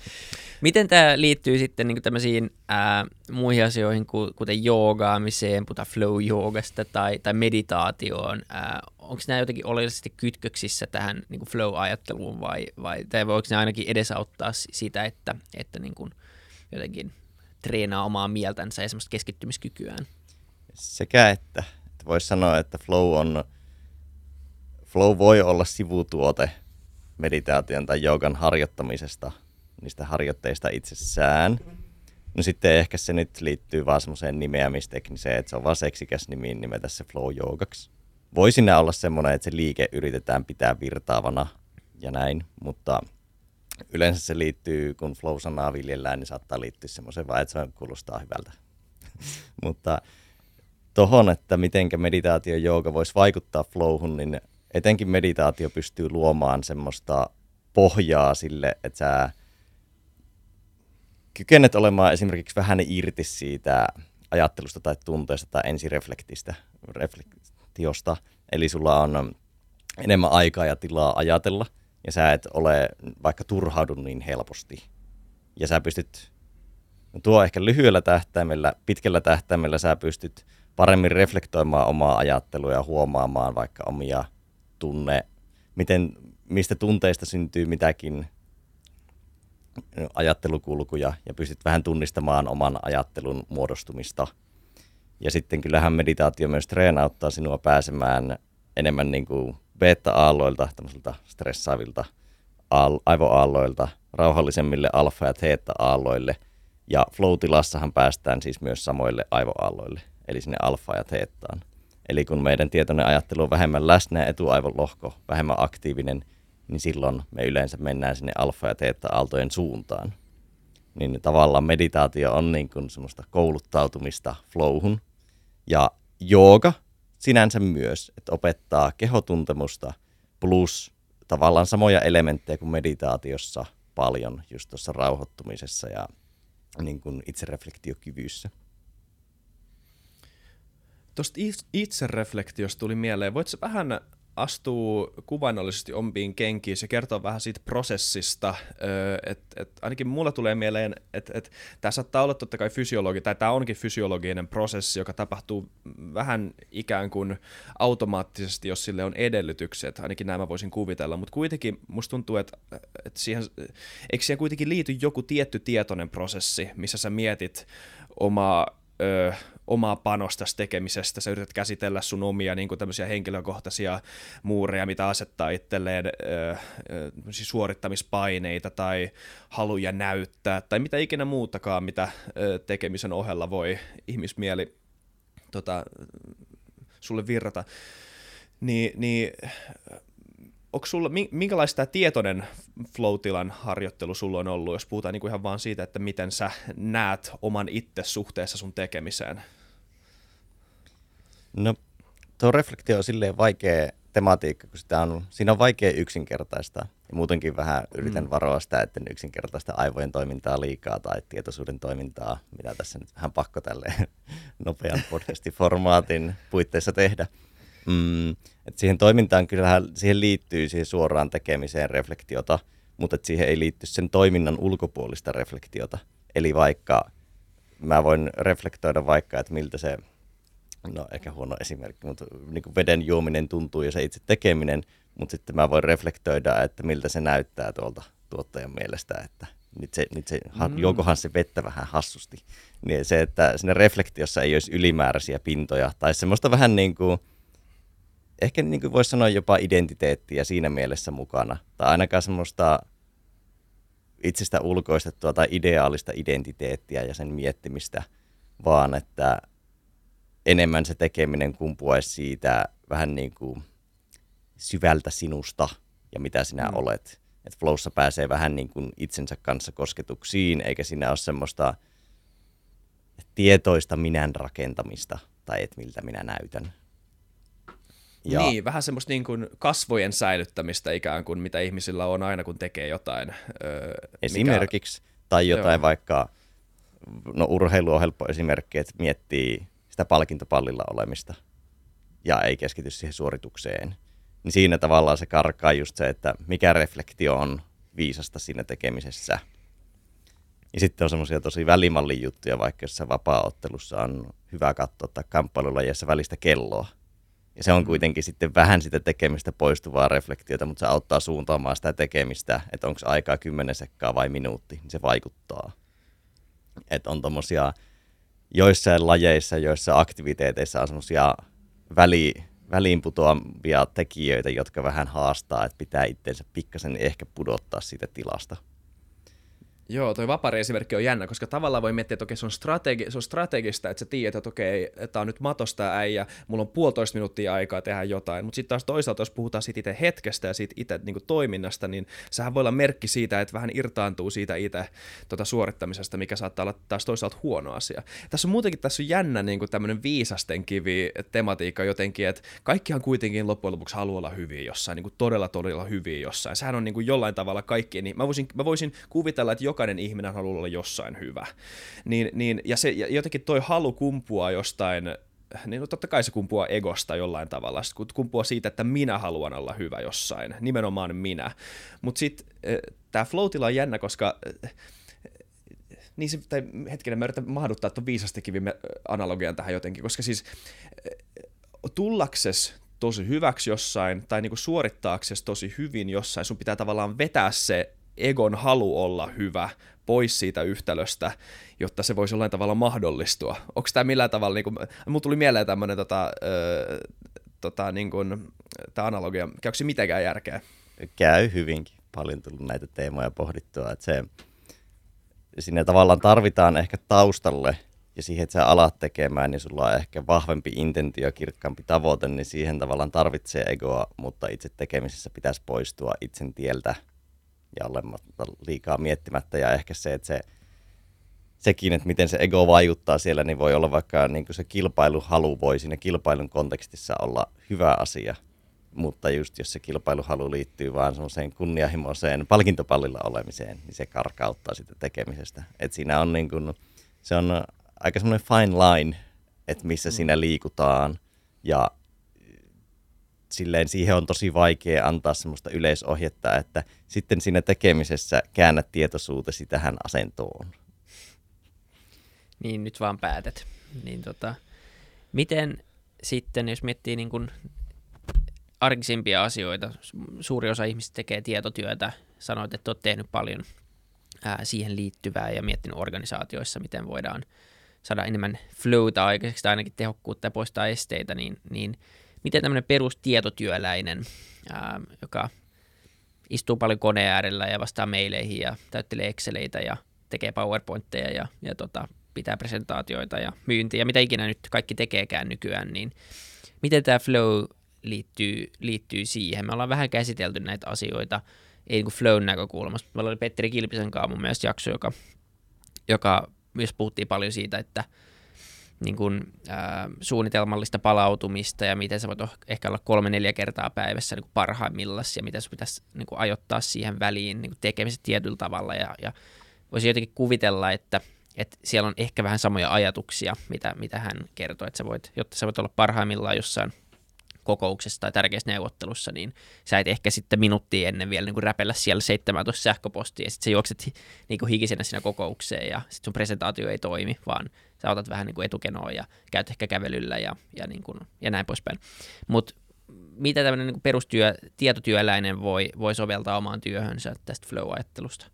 Miten tämä liittyy sitten niin tämmöisiin ää, muihin asioihin, ku- kuten joogaamiseen, puhutaan flow-joogasta tai, tai meditaatioon? Onko nämä jotenkin oleellisesti kytköksissä tähän niin flow-ajatteluun vai, vai tai voiko ne ainakin edesauttaa sitä, että, että niin kuin jotenkin treenaa omaa mieltänsä ja semmoista keskittymiskykyään? Sekä että, että voisi sanoa, että flow on flow voi olla sivutuote meditaation tai joogan harjoittamisesta, niistä harjoitteista itsessään. No sitten ehkä se nyt liittyy vaan semmoiseen nimeämistekniseen, että se on vaan seksikäs nimi nimetä se flow joogaksi. Voi siinä olla semmoinen, että se liike yritetään pitää virtaavana ja näin, mutta yleensä se liittyy, kun flow-sanaa viljellään, niin saattaa liittyä semmoiseen vaan, että se kuulostaa hyvältä. mutta tohon, että miten meditaatio jooga voisi vaikuttaa flowhun, niin etenkin meditaatio pystyy luomaan semmoista pohjaa sille, että sä kykenet olemaan esimerkiksi vähän irti siitä ajattelusta tai tunteesta tai ensireflektistä, reflektiosta. Eli sulla on enemmän aikaa ja tilaa ajatella, ja sä et ole vaikka turhaudu niin helposti. Ja sä pystyt, no tuo ehkä lyhyellä tähtäimellä, pitkällä tähtäimellä sä pystyt paremmin reflektoimaan omaa ajattelua ja huomaamaan vaikka omia tunne, miten, mistä tunteista syntyy mitäkin ajattelukulkuja ja pystyt vähän tunnistamaan oman ajattelun muodostumista. Ja sitten kyllähän meditaatio myös treenauttaa sinua pääsemään enemmän niin kuin beta-aalloilta, tämmöisiltä stressaavilta aal- aivoaalloilta, rauhallisemmille alfa- ja theta-aalloille. Ja flow-tilassahan päästään siis myös samoille aivoaalloille, eli sinne alfa- ja theettaan. Eli kun meidän tietoinen ajattelu on vähemmän läsnä ja etuaivon lohko vähemmän aktiivinen, niin silloin me yleensä mennään sinne alfa- ja teetta-aaltojen suuntaan. Niin tavallaan meditaatio on niin kuin semmoista kouluttautumista flowhun. Ja jooga sinänsä myös, että opettaa kehotuntemusta plus tavallaan samoja elementtejä kuin meditaatiossa paljon just tuossa rauhoittumisessa ja niin kuin itsereflektiokyvyssä. Tuosta itsereflektiosta tuli mieleen, voitko vähän astuu kuvainnollisesti ompiin kenkiin ja kertoo vähän siitä prosessista, että et ainakin mulla tulee mieleen, että et, tämä saattaa olla totta kai fysiologi, tai tämä onkin fysiologinen prosessi, joka tapahtuu vähän ikään kuin automaattisesti, jos sille on edellytykset, ainakin nämä voisin kuvitella, mutta kuitenkin musta tuntuu, että et siihen, eikö siihen kuitenkin liity joku tietty tietoinen prosessi, missä sä mietit omaa omaa panosta tekemisestä, sä yrität käsitellä sun omia niin kuin tämmöisiä henkilökohtaisia muureja, mitä asettaa itselleen ö, suorittamispaineita tai haluja näyttää tai mitä ikinä muutakaan, mitä ö, tekemisen ohella voi ihmismieli tota, sulle virrata. Ni, niin onko sulla, minkälaista tämä tietoinen flow-tilan harjoittelu sulla on ollut, jos puhutaan niinku ihan vaan siitä, että miten sä näet oman itse suhteessa sun tekemiseen? No, tuo reflektio on silleen vaikea tematiikka, kun sitä on, siinä on vaikea yksinkertaista. Ja muutenkin vähän yritän mm. varoa sitä, että yksinkertaista aivojen toimintaa liikaa tai tietoisuuden toimintaa, mitä tässä nyt vähän pakko tälle nopean podcastin-formaatin puitteissa tehdä. Mm, et siihen toimintaan kyllähän siihen liittyy siihen suoraan tekemiseen reflektiota, mutta siihen ei liitty sen toiminnan ulkopuolista reflektiota. Eli vaikka mä voin reflektoida vaikka, että miltä se no ehkä huono esimerkki, mutta niin kuin veden juominen tuntuu ja se itse tekeminen, mutta sitten mä voin reflektoida, että miltä se näyttää tuolta tuottajan mielestä, että nyt se, nyt se mm. juokohan se vettä vähän hassusti. Niin se, että siinä reflektiossa ei olisi ylimääräisiä pintoja tai semmoista vähän niin kuin, ehkä niin kuin voisi sanoa jopa identiteettiä siinä mielessä mukana. Tai ainakaan semmoista itsestä ulkoistettua tai ideaalista identiteettiä ja sen miettimistä, vaan että enemmän se tekeminen kumpuaisi siitä vähän niin kuin syvältä sinusta ja mitä sinä mm. olet. Että flowssa pääsee vähän niin kuin itsensä kanssa kosketuksiin, eikä siinä ole semmoista tietoista minän rakentamista tai et miltä minä näytän. Ja... Niin, vähän semmoista niin kuin kasvojen säilyttämistä ikään kuin, mitä ihmisillä on aina, kun tekee jotain. Öö, Esimerkiksi, mikä... tai jotain Joo. vaikka, no urheilu on helppo esimerkki, että miettii sitä palkintopallilla olemista ja ei keskity siihen suoritukseen, niin siinä tavallaan se karkaa just se, että mikä reflektio on viisasta siinä tekemisessä. Ja sitten on semmoisia tosi välimallin juttuja, vaikka jossain vapaa-ottelussa on hyvä katsoa tai kamppailulajeissa välistä kelloa. Ja se on kuitenkin sitten vähän sitä tekemistä poistuvaa reflektiota, mutta se auttaa suuntaamaan sitä tekemistä, että onko aikaa kymmenen sekkaa vai minuutti, niin se vaikuttaa. Että on tommosia joissain lajeissa, joissa aktiviteeteissa on semmoisia väli, väliinputoavia tekijöitä, jotka vähän haastaa, että pitää itseensä pikkasen ehkä pudottaa siitä tilasta. Joo, toi vapari esimerkki on jännä, koska tavallaan voi miettiä, että okei, se on, strategi- se on strategista, että sä tiedät, että okei, tämä on nyt matosta äijä, mulla on puolitoista minuuttia aikaa tehdä jotain, mutta sitten taas toisaalta, jos puhutaan siitä itse hetkestä ja siitä itse niin toiminnasta, niin sehän voi olla merkki siitä, että vähän irtaantuu siitä itse tota suorittamisesta, mikä saattaa olla taas toisaalta huono asia. Tässä on muutenkin tässä on jännä niin tämmöinen viisasten kivi tematiikka jotenkin, että kaikkihan kuitenkin loppujen lopuksi haluaa olla hyviä jossain, niin todella todella hyviä jossain. Sehän on niin jollain tavalla kaikki, niin mä voisin, mä voisin kuvitella, että jokainen ihminen haluaa olla jossain hyvä. Niin, niin, ja, se, ja jotenkin toi halu kumpua jostain niin no totta kai se kumpuaa egosta jollain tavalla, kun kumpua siitä, että minä haluan olla hyvä jossain, nimenomaan minä. Mutta sitten e, tämä flow on jännä, koska e, niin se, tai hetkinen, mä yritän mahduttaa tuon viisastikivimme analogian tähän jotenkin, koska siis e, tullakses tosi hyväksi jossain, tai niinku suorittaakses tosi hyvin jossain, sun pitää tavallaan vetää se egon halu olla hyvä pois siitä yhtälöstä, jotta se voisi jollain tavalla mahdollistua. Onko tämä millään tavalla, niin kuin, mun tuli mieleen tämmöinen tota, tota, niin tämä analogia, käykö se mitenkään järkeä? Käy hyvinkin. Paljon tullut näitä teemoja pohdittua, että se, sinne tavallaan tarvitaan ehkä taustalle ja siihen, että sä alat tekemään, niin sulla on ehkä vahvempi intentio, kirkkaampi tavoite, niin siihen tavallaan tarvitsee egoa, mutta itse tekemisessä pitäisi poistua itsen tieltä ja olematta liikaa miettimättä. Ja ehkä se, että se, sekin, että miten se ego vaikuttaa siellä, niin voi olla vaikka niin kuin se kilpailuhalu voi siinä kilpailun kontekstissa olla hyvä asia. Mutta just jos se kilpailuhalu liittyy vaan semmoiseen kunnianhimoiseen palkintopallilla olemiseen, niin se karkauttaa sitä tekemisestä. Et siinä on niin kuin, se on aika semmoinen fine line, että missä mm. siinä liikutaan. Ja silleen siihen on tosi vaikea antaa semmoista yleisohjetta, että sitten siinä tekemisessä käännät tietoisuutesi tähän asentoon. Niin, nyt vaan päätät. Niin tota, miten sitten, jos miettii niin kuin arkisimpia asioita, suuri osa ihmisistä tekee tietotyötä, sanoit, että olet tehnyt paljon ää, siihen liittyvää ja miettinyt organisaatioissa, miten voidaan saada enemmän flowta aikaiseksi tai ainakin tehokkuutta ja poistaa esteitä, niin, niin miten tämmöinen perustietotyöläinen, ää, joka istuu paljon koneen äärellä ja vastaa meileihin ja täyttelee Exceleitä ja tekee PowerPointteja ja, ja tota, pitää presentaatioita ja myyntiä, mitä ikinä nyt kaikki tekeekään nykyään, niin miten tämä flow liittyy, liittyy siihen. Me ollaan vähän käsitelty näitä asioita, ei niin flown näkökulmasta. Meillä oli Petteri Kilpisen kanssa mun mielestä jakso, joka, joka myös puhuttiin paljon siitä, että niin kuin, äh, suunnitelmallista palautumista ja miten sä voit ehkä olla kolme-neljä kertaa päivässä niin parhaimmillaan ja miten sun pitäisi niin kuin ajoittaa siihen väliin niin kuin tietyllä tavalla. Ja, ja voisi jotenkin kuvitella, että, että siellä on ehkä vähän samoja ajatuksia, mitä, mitä hän kertoi, että sä voit, jotta sä voit olla parhaimmillaan jossain kokouksessa tai tärkeässä neuvottelussa, niin sä et ehkä sitten minuuttia ennen vielä niin kuin räpellä siellä 17 sähköpostia, ja sitten sä juokset niin kuin hikisenä siinä kokoukseen, ja sitten sun presentaatio ei toimi, vaan sä otat vähän niin kuin etukenoa ja käyt ehkä kävelyllä ja, ja, niin kuin, ja näin poispäin. Mutta mitä tämmöinen niin perustyö, tietotyöläinen voi, voi soveltaa omaan työhönsä tästä flow-ajattelusta?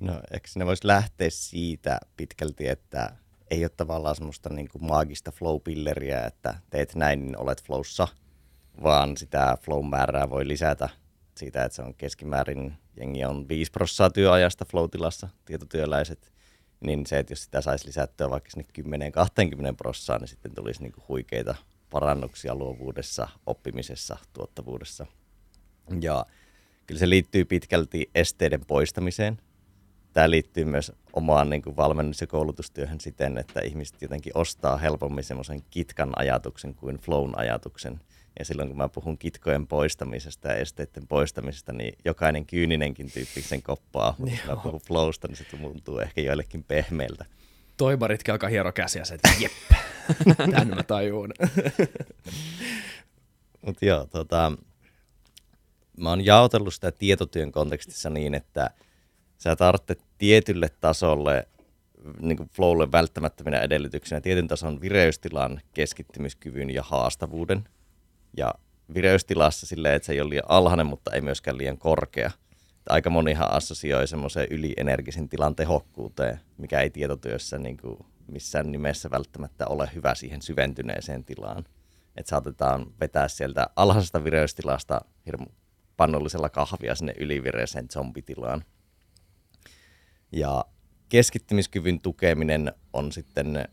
No, eikö ne voisi lähteä siitä pitkälti, että ei ole tavallaan semmoista niin kuin maagista flow-pilleriä, että teet näin, niin olet flowssa, vaan sitä flow-määrää voi lisätä siitä, että se on keskimäärin, jengi on 5 prosenttia työajasta flow-tilassa, tietotyöläiset, niin se, että jos sitä saisi lisättyä vaikka sinne 10-20 prosenttia, niin sitten tulisi niin kuin huikeita parannuksia luovuudessa, oppimisessa, tuottavuudessa. Ja kyllä se liittyy pitkälti esteiden poistamiseen, tämä liittyy myös omaan niin kuin valmennus- ja koulutustyöhön siten, että ihmiset jotenkin ostaa helpommin semmoisen kitkan ajatuksen kuin flown ajatuksen. Ja silloin kun mä puhun kitkojen poistamisesta ja esteiden poistamisesta, niin jokainen kyyninenkin tyyppi sen koppaa. Mutta kun mä puhun flowsta, niin se tuntuu ehkä joillekin pehmeältä. Toimaritkin alkaa hiero käsiä se, että jep, tämän mä tajuun. Mutta joo, tota, mä oon jaotellut sitä tietotyön kontekstissa niin, että – sä tarvitset tietylle tasolle niin kuin flowlle välttämättöminä edellytyksenä tietyn tason vireystilan, keskittymiskyvyn ja haastavuuden. Ja vireystilassa silleen, että se ei ole liian alhainen, mutta ei myöskään liian korkea. Aika monihan assosioi semmoiseen ylienergisen tilan tehokkuuteen, mikä ei tietotyössä niin kuin missään nimessä välttämättä ole hyvä siihen syventyneeseen tilaan. Että saatetaan vetää sieltä alhaisesta vireystilasta hirmu pannollisella kahvia sinne ylivireiseen zombitilaan. Ja keskittymiskyvyn tukeminen on sitten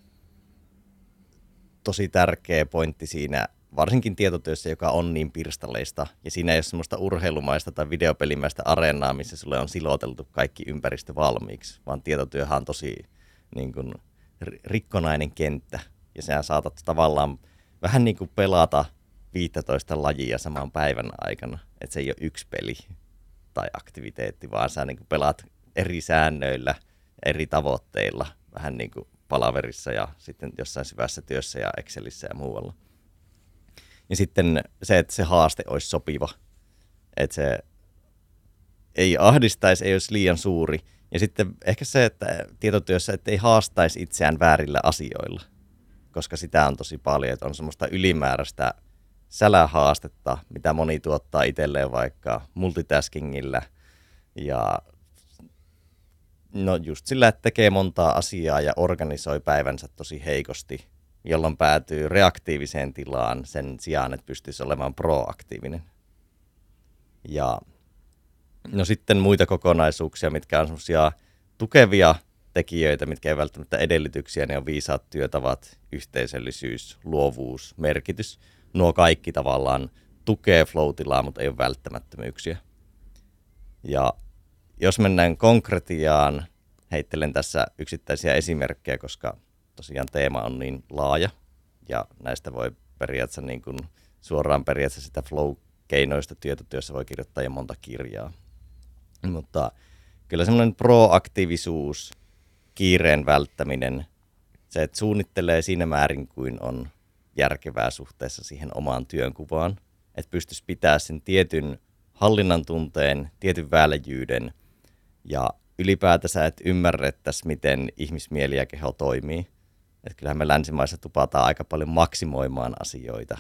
tosi tärkeä pointti siinä, varsinkin tietotyössä, joka on niin pirstaleista, ja siinä ei ole semmoista urheilumaista tai videopelimäistä areenaa, missä sulle on siloteltu kaikki ympäristö valmiiksi, vaan tietotyöhän on tosi niin kuin, rikkonainen kenttä, ja sä saatat tavallaan vähän niin kuin pelata 15 lajia saman päivän aikana, että se ei ole yksi peli tai aktiviteetti, vaan sä niin kuin pelaat eri säännöillä, eri tavoitteilla, vähän niin kuin palaverissa ja sitten jossain syvässä työssä ja Excelissä ja muualla. Ja sitten se, että se haaste olisi sopiva, että se ei ahdistaisi, ei olisi liian suuri. Ja sitten ehkä se, että tietotyössä että ei haastaisi itseään väärillä asioilla, koska sitä on tosi paljon, että on semmoista ylimääräistä sälähaastetta, mitä moni tuottaa itselleen vaikka multitaskingillä. Ja No just sillä, että tekee montaa asiaa ja organisoi päivänsä tosi heikosti, jolloin päätyy reaktiiviseen tilaan sen sijaan, että pystyisi olemaan proaktiivinen. Ja no sitten muita kokonaisuuksia, mitkä on semmoisia tukevia tekijöitä, mitkä ei välttämättä edellytyksiä, ne on viisaat työtavat, yhteisöllisyys, luovuus, merkitys. Nuo kaikki tavallaan tukee flow mutta ei ole välttämättömyyksiä. Ja jos mennään konkretiaan, heittelen tässä yksittäisiä esimerkkejä, koska tosiaan teema on niin laaja ja näistä voi periaatteessa niin kuin suoraan periaatteessa sitä flow-keinoista tietotyössä voi kirjoittaa jo monta kirjaa. Mutta kyllä semmoinen proaktiivisuus, kiireen välttäminen, se, että suunnittelee siinä määrin kuin on järkevää suhteessa siihen omaan työnkuvaan, että pystyisi pitää sen tietyn hallinnan tunteen, tietyn väljyyden – ja ylipäätänsä, että ymmärrettäisiin, miten ihmismieli ja keho toimii. Että kyllähän me länsimaissa tupataan aika paljon maksimoimaan asioita,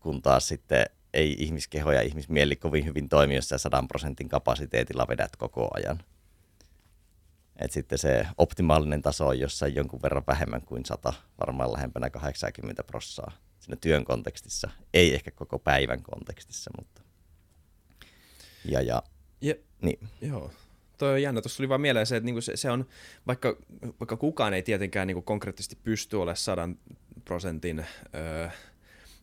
kun taas sitten ei ihmiskeho ja ihmismieli kovin hyvin toimi, jos sä 100 prosentin kapasiteetilla vedät koko ajan. Et sitten se optimaalinen taso on jossain jonkun verran vähemmän kuin 100, varmaan lähempänä 80 prossaa siinä työn kontekstissa. Ei ehkä koko päivän kontekstissa, mutta... Ja, ja ja, niin. Joo. Toi on jännä. Tuossa tuli vaan mieleen se, että niinku se, se on, vaikka, vaikka kukaan ei tietenkään niinku konkreettisesti pysty olemaan sadan prosentin öö,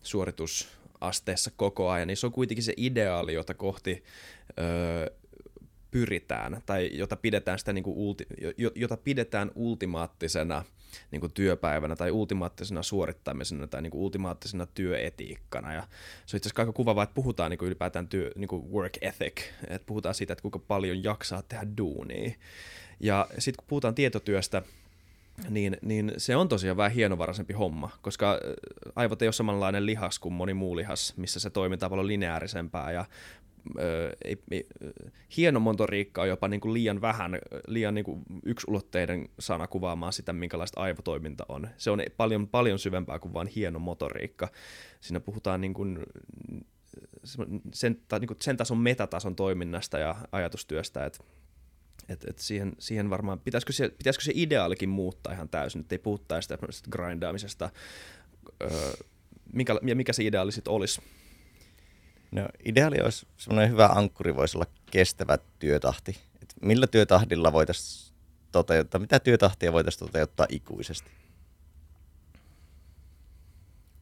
suoritusasteessa koko ajan, niin se on kuitenkin se ideaali, jota kohti öö, pyritään, tai jota pidetään, sitä niin kuin ulti, jota pidetään ultimaattisena niin kuin työpäivänä tai ultimaattisena suorittamisena tai niin kuin ultimaattisena työetiikkana. Ja se on itse asiassa aika kuvavaa, että puhutaan niin kuin ylipäätään työ, niin kuin work ethic, että puhutaan siitä, että kuinka paljon jaksaa tehdä duunia. Ja sitten kun puhutaan tietotyöstä, niin, niin se on tosiaan vähän hienovaraisempi homma, koska aivot ei ole samanlainen lihas kuin moni muu lihas, missä se toimintaa paljon lineaarisempaa ja ei, ei, hieno motoriikka on jopa niin kuin liian vähän, liian niin kuin yksulotteiden sana kuvaamaan sitä, minkälaista aivotoiminta on. Se on paljon, paljon syvempää kuin vain hieno motoriikka. Siinä puhutaan niin kuin sen, niin kuin sen tason metatason toiminnasta ja ajatustyöstä, että et, et siihen, siihen varmaan, pitäisikö se, pitäisikö se ideaalikin muuttaa ihan täysin, että ei puhuttaisi tämmöisestä grindaamisesta, öö, mikä, mikä se ideaali sitten olisi? No, ideaali olisi semmoinen hyvä ankkuri, voisi olla kestävä työtahti. Et millä työtahdilla voitaisiin toteuttaa, mitä työtahtia voitaisiin toteuttaa ikuisesti?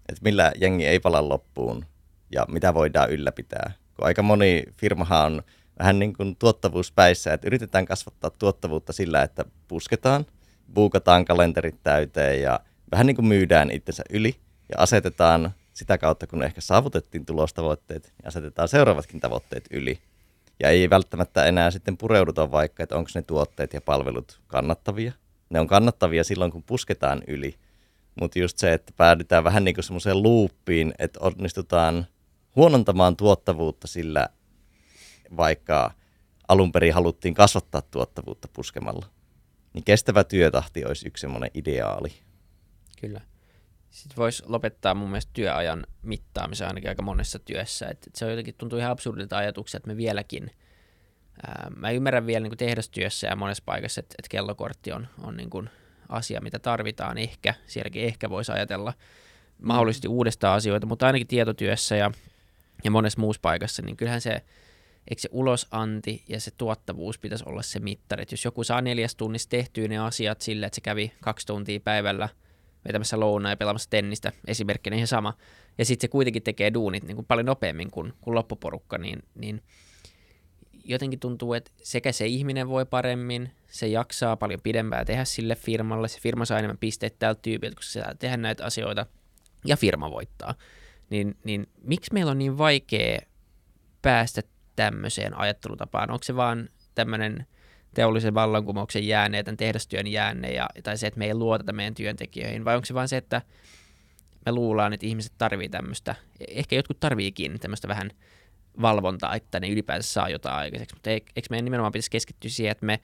Et millä jengi ei pala loppuun ja mitä voidaan ylläpitää. Kun aika moni firmahan on vähän niin kuin tuottavuuspäissä, että yritetään kasvattaa tuottavuutta sillä, että pusketaan, buukataan kalenterit täyteen ja vähän niin kuin myydään itsensä yli ja asetetaan sitä kautta, kun ehkä saavutettiin tulostavoitteet, niin asetetaan seuraavatkin tavoitteet yli. Ja ei välttämättä enää sitten pureuduta vaikka, että onko ne tuotteet ja palvelut kannattavia. Ne on kannattavia silloin, kun pusketaan yli. Mutta just se, että päädytään vähän niin kuin semmoiseen luuppiin, että onnistutaan huonontamaan tuottavuutta sillä, vaikka alun perin haluttiin kasvattaa tuottavuutta puskemalla. Niin kestävä työtahti olisi yksi semmoinen ideaali. Kyllä. Sitten voisi lopettaa mun mielestä työajan mittaamisen ainakin aika monessa työssä. Et, et se on jotenkin tuntuu ihan absurdilta ajatuksia, että me vieläkin, ää, mä ymmärrän vielä niin kuin tehdastyössä ja monessa paikassa, että, että kellokortti on, on niin kuin asia, mitä tarvitaan ehkä. Sielläkin ehkä voisi ajatella mahdollisesti uudestaan asioita, mutta ainakin tietotyössä ja, ja monessa muussa paikassa, niin kyllähän se, eikö se ulosanti ja se tuottavuus pitäisi olla se mittari. Et jos joku saa neljäs tunnissa tehtyä ne asiat sille, että se kävi kaksi tuntia päivällä – vetämässä lounaa ja pelaamassa tennistä, esimerkkinä ihan sama. Ja sitten se kuitenkin tekee duunit niin kuin paljon nopeammin kuin, kuin loppuporukka, niin, niin jotenkin tuntuu, että sekä se ihminen voi paremmin, se jaksaa paljon pidempään tehdä sille firmalle, se firma saa enemmän pisteitä tältä tyypiltä, koska se saa tehdä näitä asioita, ja firma voittaa. Niin, niin miksi meillä on niin vaikea päästä tämmöiseen ajattelutapaan? Onko se vaan tämmöinen teollisen vallankumouksen jäänne ja tämän tehdastyön jäänne, ja, tai se, että me ei luoteta meidän työntekijöihin, vai onko se vain se, että me luullaan, että ihmiset tarvii tämmöistä, ehkä jotkut tarviikin tämmöistä vähän valvontaa, että ne ylipäänsä saa jotain aikaiseksi, mutta eikö meidän nimenomaan pitäisi keskittyä siihen, että me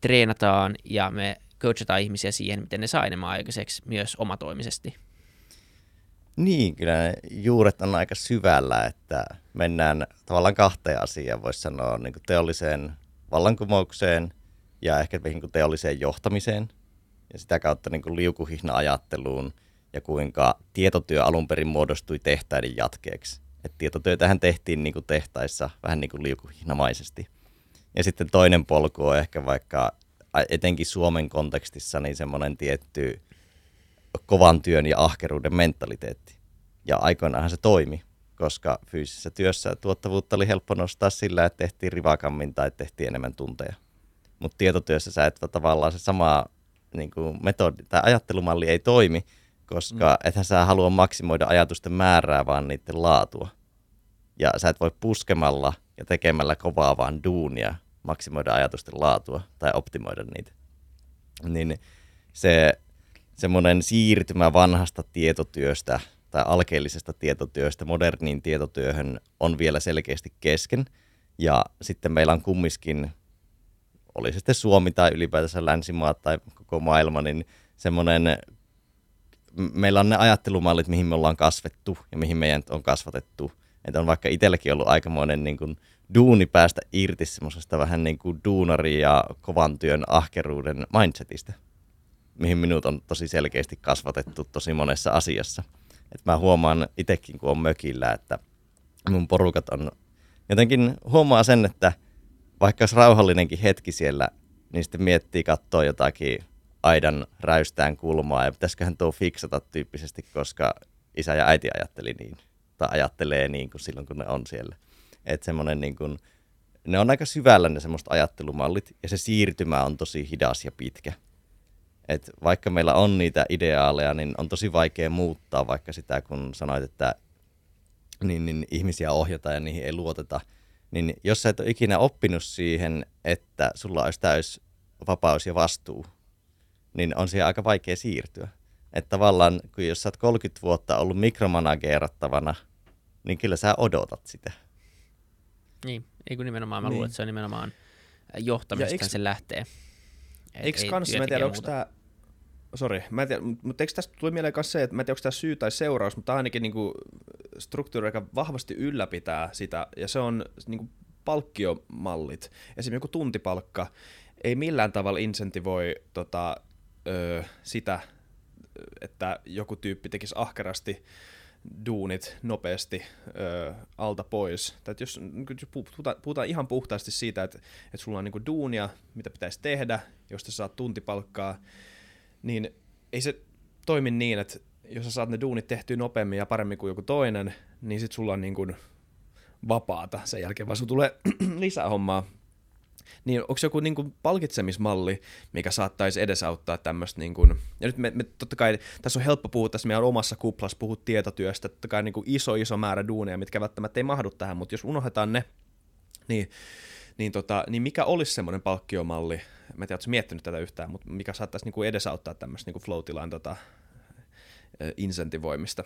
treenataan ja me coachataan ihmisiä siihen, miten ne saa enemmän aikaiseksi myös omatoimisesti. Niin, kyllä ne juuret on aika syvällä, että mennään tavallaan kahteen asiaan, voisi sanoa niin teolliseen vallankumoukseen ja ehkä niin kuin teolliseen johtamiseen ja sitä kautta niin kuin liukuhihna-ajatteluun ja kuinka tietotyö alun perin muodostui tehtaiden jatkeeksi. Et tietotyötähän tehtiin niin kuin tehtaissa vähän niin kuin liukuhihnamaisesti. Ja sitten toinen polku on ehkä vaikka etenkin Suomen kontekstissa niin semmoinen tietty kovan työn ja ahkeruuden mentaliteetti. Ja aikoinaanhan se toimi, koska fyysisessä työssä tuottavuutta oli helppo nostaa sillä, että tehtiin rivakammin tai tehtiin enemmän tunteja. Mutta tietotyössä sä et tavallaan se sama niin kuin metodi tai ajattelumalli ei toimi, koska mm. ethän sä halua maksimoida ajatusten määrää, vaan niiden laatua. Ja sä et voi puskemalla ja tekemällä kovaa vaan duunia maksimoida ajatusten laatua tai optimoida niitä. Niin se semmoinen siirtymä vanhasta tietotyöstä – tai alkeellisesta tietotyöstä moderniin tietotyöhön on vielä selkeästi kesken. Ja sitten meillä on kumminkin, oli se sitten Suomi tai ylipäätänsä länsimaat tai koko maailma, niin semmoinen, meillä on ne ajattelumallit, mihin me ollaan kasvettu ja mihin meidän on kasvatettu. Että on vaikka itselläkin ollut aikamoinen niin kuin, duuni päästä irti semmoisesta vähän niin kuin duunari ja kovan työn ahkeruuden mindsetistä, mihin minut on tosi selkeästi kasvatettu tosi monessa asiassa. Et mä huomaan itsekin, kun on mökillä, että mun porukat on jotenkin huomaa sen, että vaikka olisi rauhallinenkin hetki siellä, niin sitten miettii katsoa jotakin aidan räystään kulmaa ja pitäisiköhän tuo fiksata tyyppisesti, koska isä ja äiti ajatteli niin, tai ajattelee niin kuin silloin, kun ne on siellä. Että semmoinen niin kuin, ne on aika syvällä ne semmoista ajattelumallit, ja se siirtymä on tosi hidas ja pitkä. Et vaikka meillä on niitä ideaaleja, niin on tosi vaikea muuttaa vaikka sitä, kun sanoit, että niin, niin ihmisiä ohjataan ja niihin ei luoteta. Niin jos sä et ole ikinä oppinut siihen, että sulla olisi täys vapaus ja vastuu, niin on siihen aika vaikea siirtyä. Että tavallaan, kun jos sä oot 30 vuotta ollut mikromanageerattavana, niin kyllä sä odotat sitä. Niin, ei kun nimenomaan, mä Niin. luulen, että se on nimenomaan johtamisesta eikö- se lähtee. Eikö ei kans, mä en tiedä, onko tämä... Sori, mä en tiedä, mutta eikö tästä tuli mieleen myös se, että mä en tiedä, onko tämä syy tai seuraus, mutta tää ainakin niinku struktuuri, joka vahvasti ylläpitää sitä, ja se on niinku palkkiomallit. Esimerkiksi joku tuntipalkka ei millään tavalla insentivoi tota, ö, sitä, että joku tyyppi tekisi ahkerasti duunit nopeasti ö, alta pois. Tai jos, niin puhutaan, puhutaan ihan puhtaasti siitä, että, että sulla on niin duunia, mitä pitäisi tehdä, josta saat tuntipalkkaa, niin ei se toimi niin, että jos sä saat ne duunit tehtyä nopeammin ja paremmin kuin joku toinen, niin sit sulla on niin kuin vapaata sen jälkeen, vaan sulla tulee lisää hommaa. Niin onko joku niin kuin palkitsemismalli, mikä saattaisi edesauttaa tämmöistä, niin kuin, ja nyt me, me, totta kai tässä on helppo puhua tässä meidän omassa kuplassa, puhua tietotyöstä, totta kai niin kuin iso iso määrä duuneja, mitkä välttämättä ei mahdu tähän, mutta jos unohdetaan ne, niin, niin, tota, niin mikä olisi semmoinen palkkiomalli, mä en tiedä, miettinyt tätä yhtään, mutta mikä saattaisi niin kuin edesauttaa tämmöistä niin kuin flow-tilan tota, insentivoimista.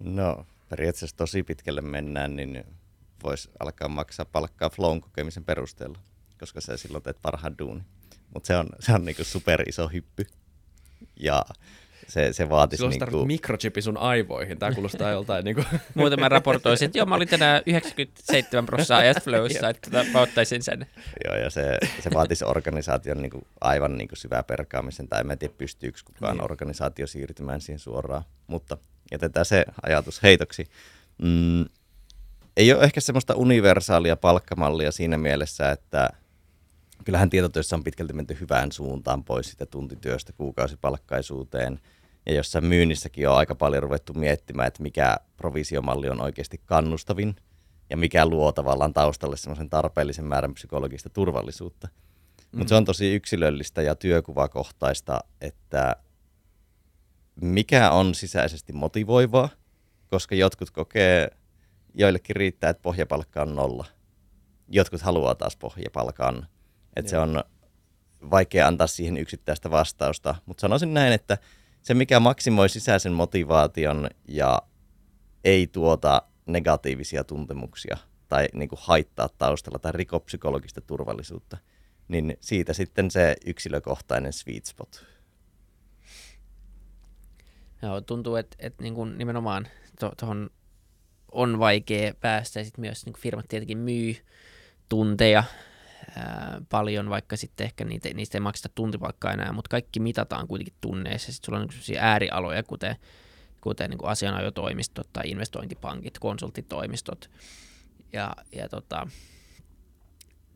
No, periaatteessa tosi pitkälle mennään, niin voisi alkaa maksaa palkkaa flown kokemisen perusteella, koska sä silloin teet parhaan duuni. Mutta se on, se on niinku super iso hyppy. Ja se, se vaatisi Silloin niinku... mikrochipi sun aivoihin, tämä kuulostaa joltain niin kuin, Muuten mä raportoisin, että joo, mä olin tänään 97 prosenttia ajasta flowissa, että tota, mä ottaisin sen. Joo, ja se, se vaatisi organisaation niin kuin aivan niin kuin syvää perkaamisen, tai en tiedä pystyykö kukaan niin. organisaatio siirtymään siihen suoraan, mutta jätetään se ajatus heitoksi. Mm, ei ole ehkä semmoista universaalia palkkamallia siinä mielessä, että kyllähän tietotyössä on pitkälti menty hyvään suuntaan pois sitä tuntityöstä kuukausipalkkaisuuteen, ja jossain myynnissäkin on aika paljon ruvettu miettimään, että mikä provisiomalli on oikeasti kannustavin, ja mikä luo tavallaan taustalle semmoisen tarpeellisen määrän psykologista turvallisuutta. Mm. Mutta se on tosi yksilöllistä ja työkuvakohtaista, että mikä on sisäisesti motivoivaa, koska jotkut kokee, joillekin riittää, että pohjapalkka on nolla. Jotkut haluaa taas pohjapalkan. Että se on vaikea antaa siihen yksittäistä vastausta, mutta sanoisin näin, että se mikä maksimoi sisäisen motivaation ja ei tuota negatiivisia tuntemuksia tai niin kuin haittaa taustalla tai riko psykologista turvallisuutta, niin siitä sitten se yksilökohtainen sweet spot. Joo, tuntuu, että, että niin kuin nimenomaan tuohon on vaikea päästä ja sitten myös niin kuin firmat tietenkin myy tunteja paljon, vaikka sitten ehkä niitä, niistä ei makseta tuntipalkkaa enää, mutta kaikki mitataan kuitenkin tunneissa. Sitten sulla on niin äärialoja, kuten, kuten niin kuin asianajotoimistot tai investointipankit, konsulttitoimistot. Ja, ja tota,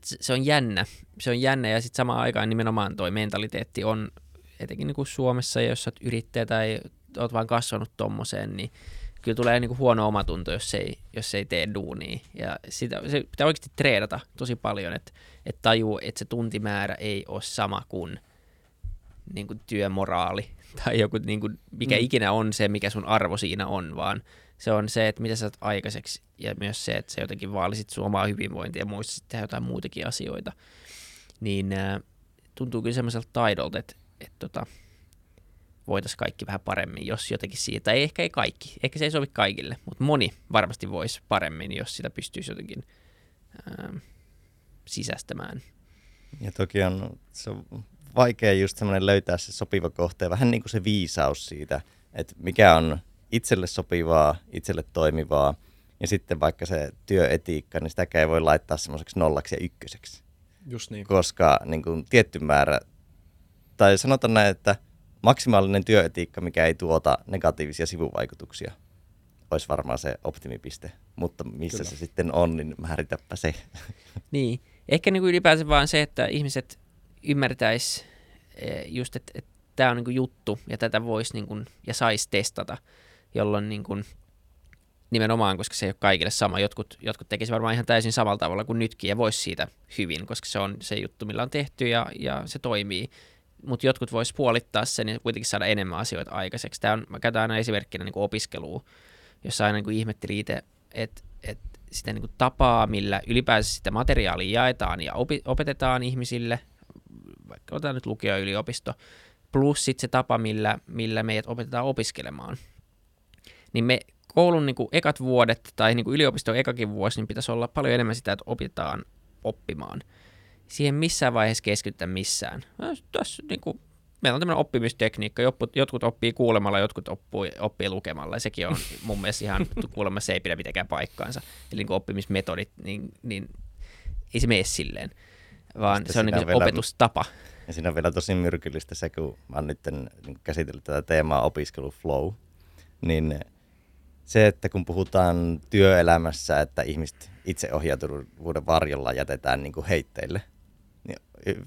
se, se on jännä. Se on jännä ja sitten samaan aikaan nimenomaan toi mentaliteetti on etenkin niin kuin Suomessa, jos sä oot yrittäjä tai oot vaan kasvanut tommoseen, niin kyllä tulee niin kuin huono omatunto, jos ei, jos ei tee duunia. Ja sitä, se pitää oikeasti treenata tosi paljon, että, että tajuu, että se tuntimäärä ei ole sama kuin, niin kuin työmoraali tai joku, niin kuin, mikä mm. ikinä on se, mikä sun arvo siinä on, vaan se on se, että mitä sä saat aikaiseksi ja myös se, että sä jotenkin vaalisit sun omaa hyvinvointia ja muistat tehdä jotain muutakin asioita. Niin äh, tuntuu kyllä semmoiselta taidolta, että, että tota, voitaisiin kaikki vähän paremmin, jos jotenkin siitä, tai ehkä ei kaikki, ehkä se ei sovi kaikille, mutta moni varmasti voisi paremmin, jos sitä pystyisi jotenkin ähm, sisäistämään. Ja toki on, se on vaikea just semmoinen löytää se sopiva kohta ja vähän niin kuin se viisaus siitä, että mikä on itselle sopivaa, itselle toimivaa, ja sitten vaikka se työetiikka, niin sitäkään ei voi laittaa semmoiseksi nollaksi ja ykköseksi. Just niin. koska niin kuin, tietty määrä, tai sanotaan näin, että maksimaalinen työetiikka, mikä ei tuota negatiivisia sivuvaikutuksia, olisi varmaan se optimipiste. Mutta missä Kyllä. se sitten on, niin määritäpä se. Niin, ehkä niin kuin ylipäänsä vaan se, että ihmiset ymmärtäis eh, just, että, että tämä on niin kuin juttu ja tätä voisi niin kuin, ja saisi testata. jolloin niin kuin, nimenomaan, koska se ei ole kaikille sama. Jotkut, jotkut tekisivät varmaan ihan täysin samalla tavalla kuin nytkin ja voisi siitä hyvin, koska se on se juttu, millä on tehty ja, ja se toimii. Mutta jotkut vois puolittaa sen ja kuitenkin saada enemmän asioita aikaiseksi. Tämä on, mä käytän aina esimerkkinä niin opiskelua, jossa aina niin ihmetteli itse, että et sitä niin kuin tapaa, millä ylipäänsä sitä materiaalia jaetaan ja opi, opetetaan ihmisille, vaikka otetaan nyt lukio yliopisto, plus sitten se tapa, millä, millä meidät opetetaan opiskelemaan. Niin me koulun niin kuin ekat vuodet tai niin kuin yliopiston ekakin vuosi, niin pitäisi olla paljon enemmän sitä, että opitaan oppimaan. Siihen missään vaiheessa keskitytä missään. Tässä, niin kuin, meillä on tämmöinen oppimistekniikka, jotkut, oppii kuulemalla, jotkut oppii, oppii lukemalla, ja sekin on mun mielestä ihan, kuulemma se ei pidä mitenkään paikkaansa. Eli niin oppimismetodit, niin, niin ei se mene silleen, vaan Sitten se on niin vielä, opetustapa. Ja siinä on vielä tosi myrkyllistä se, kun mä oon nyt niin käsitellyt tätä teemaa opiskelu flow, niin se, että kun puhutaan työelämässä, että ihmiset itseohjautuvuuden varjolla jätetään niin kuin heitteille, niin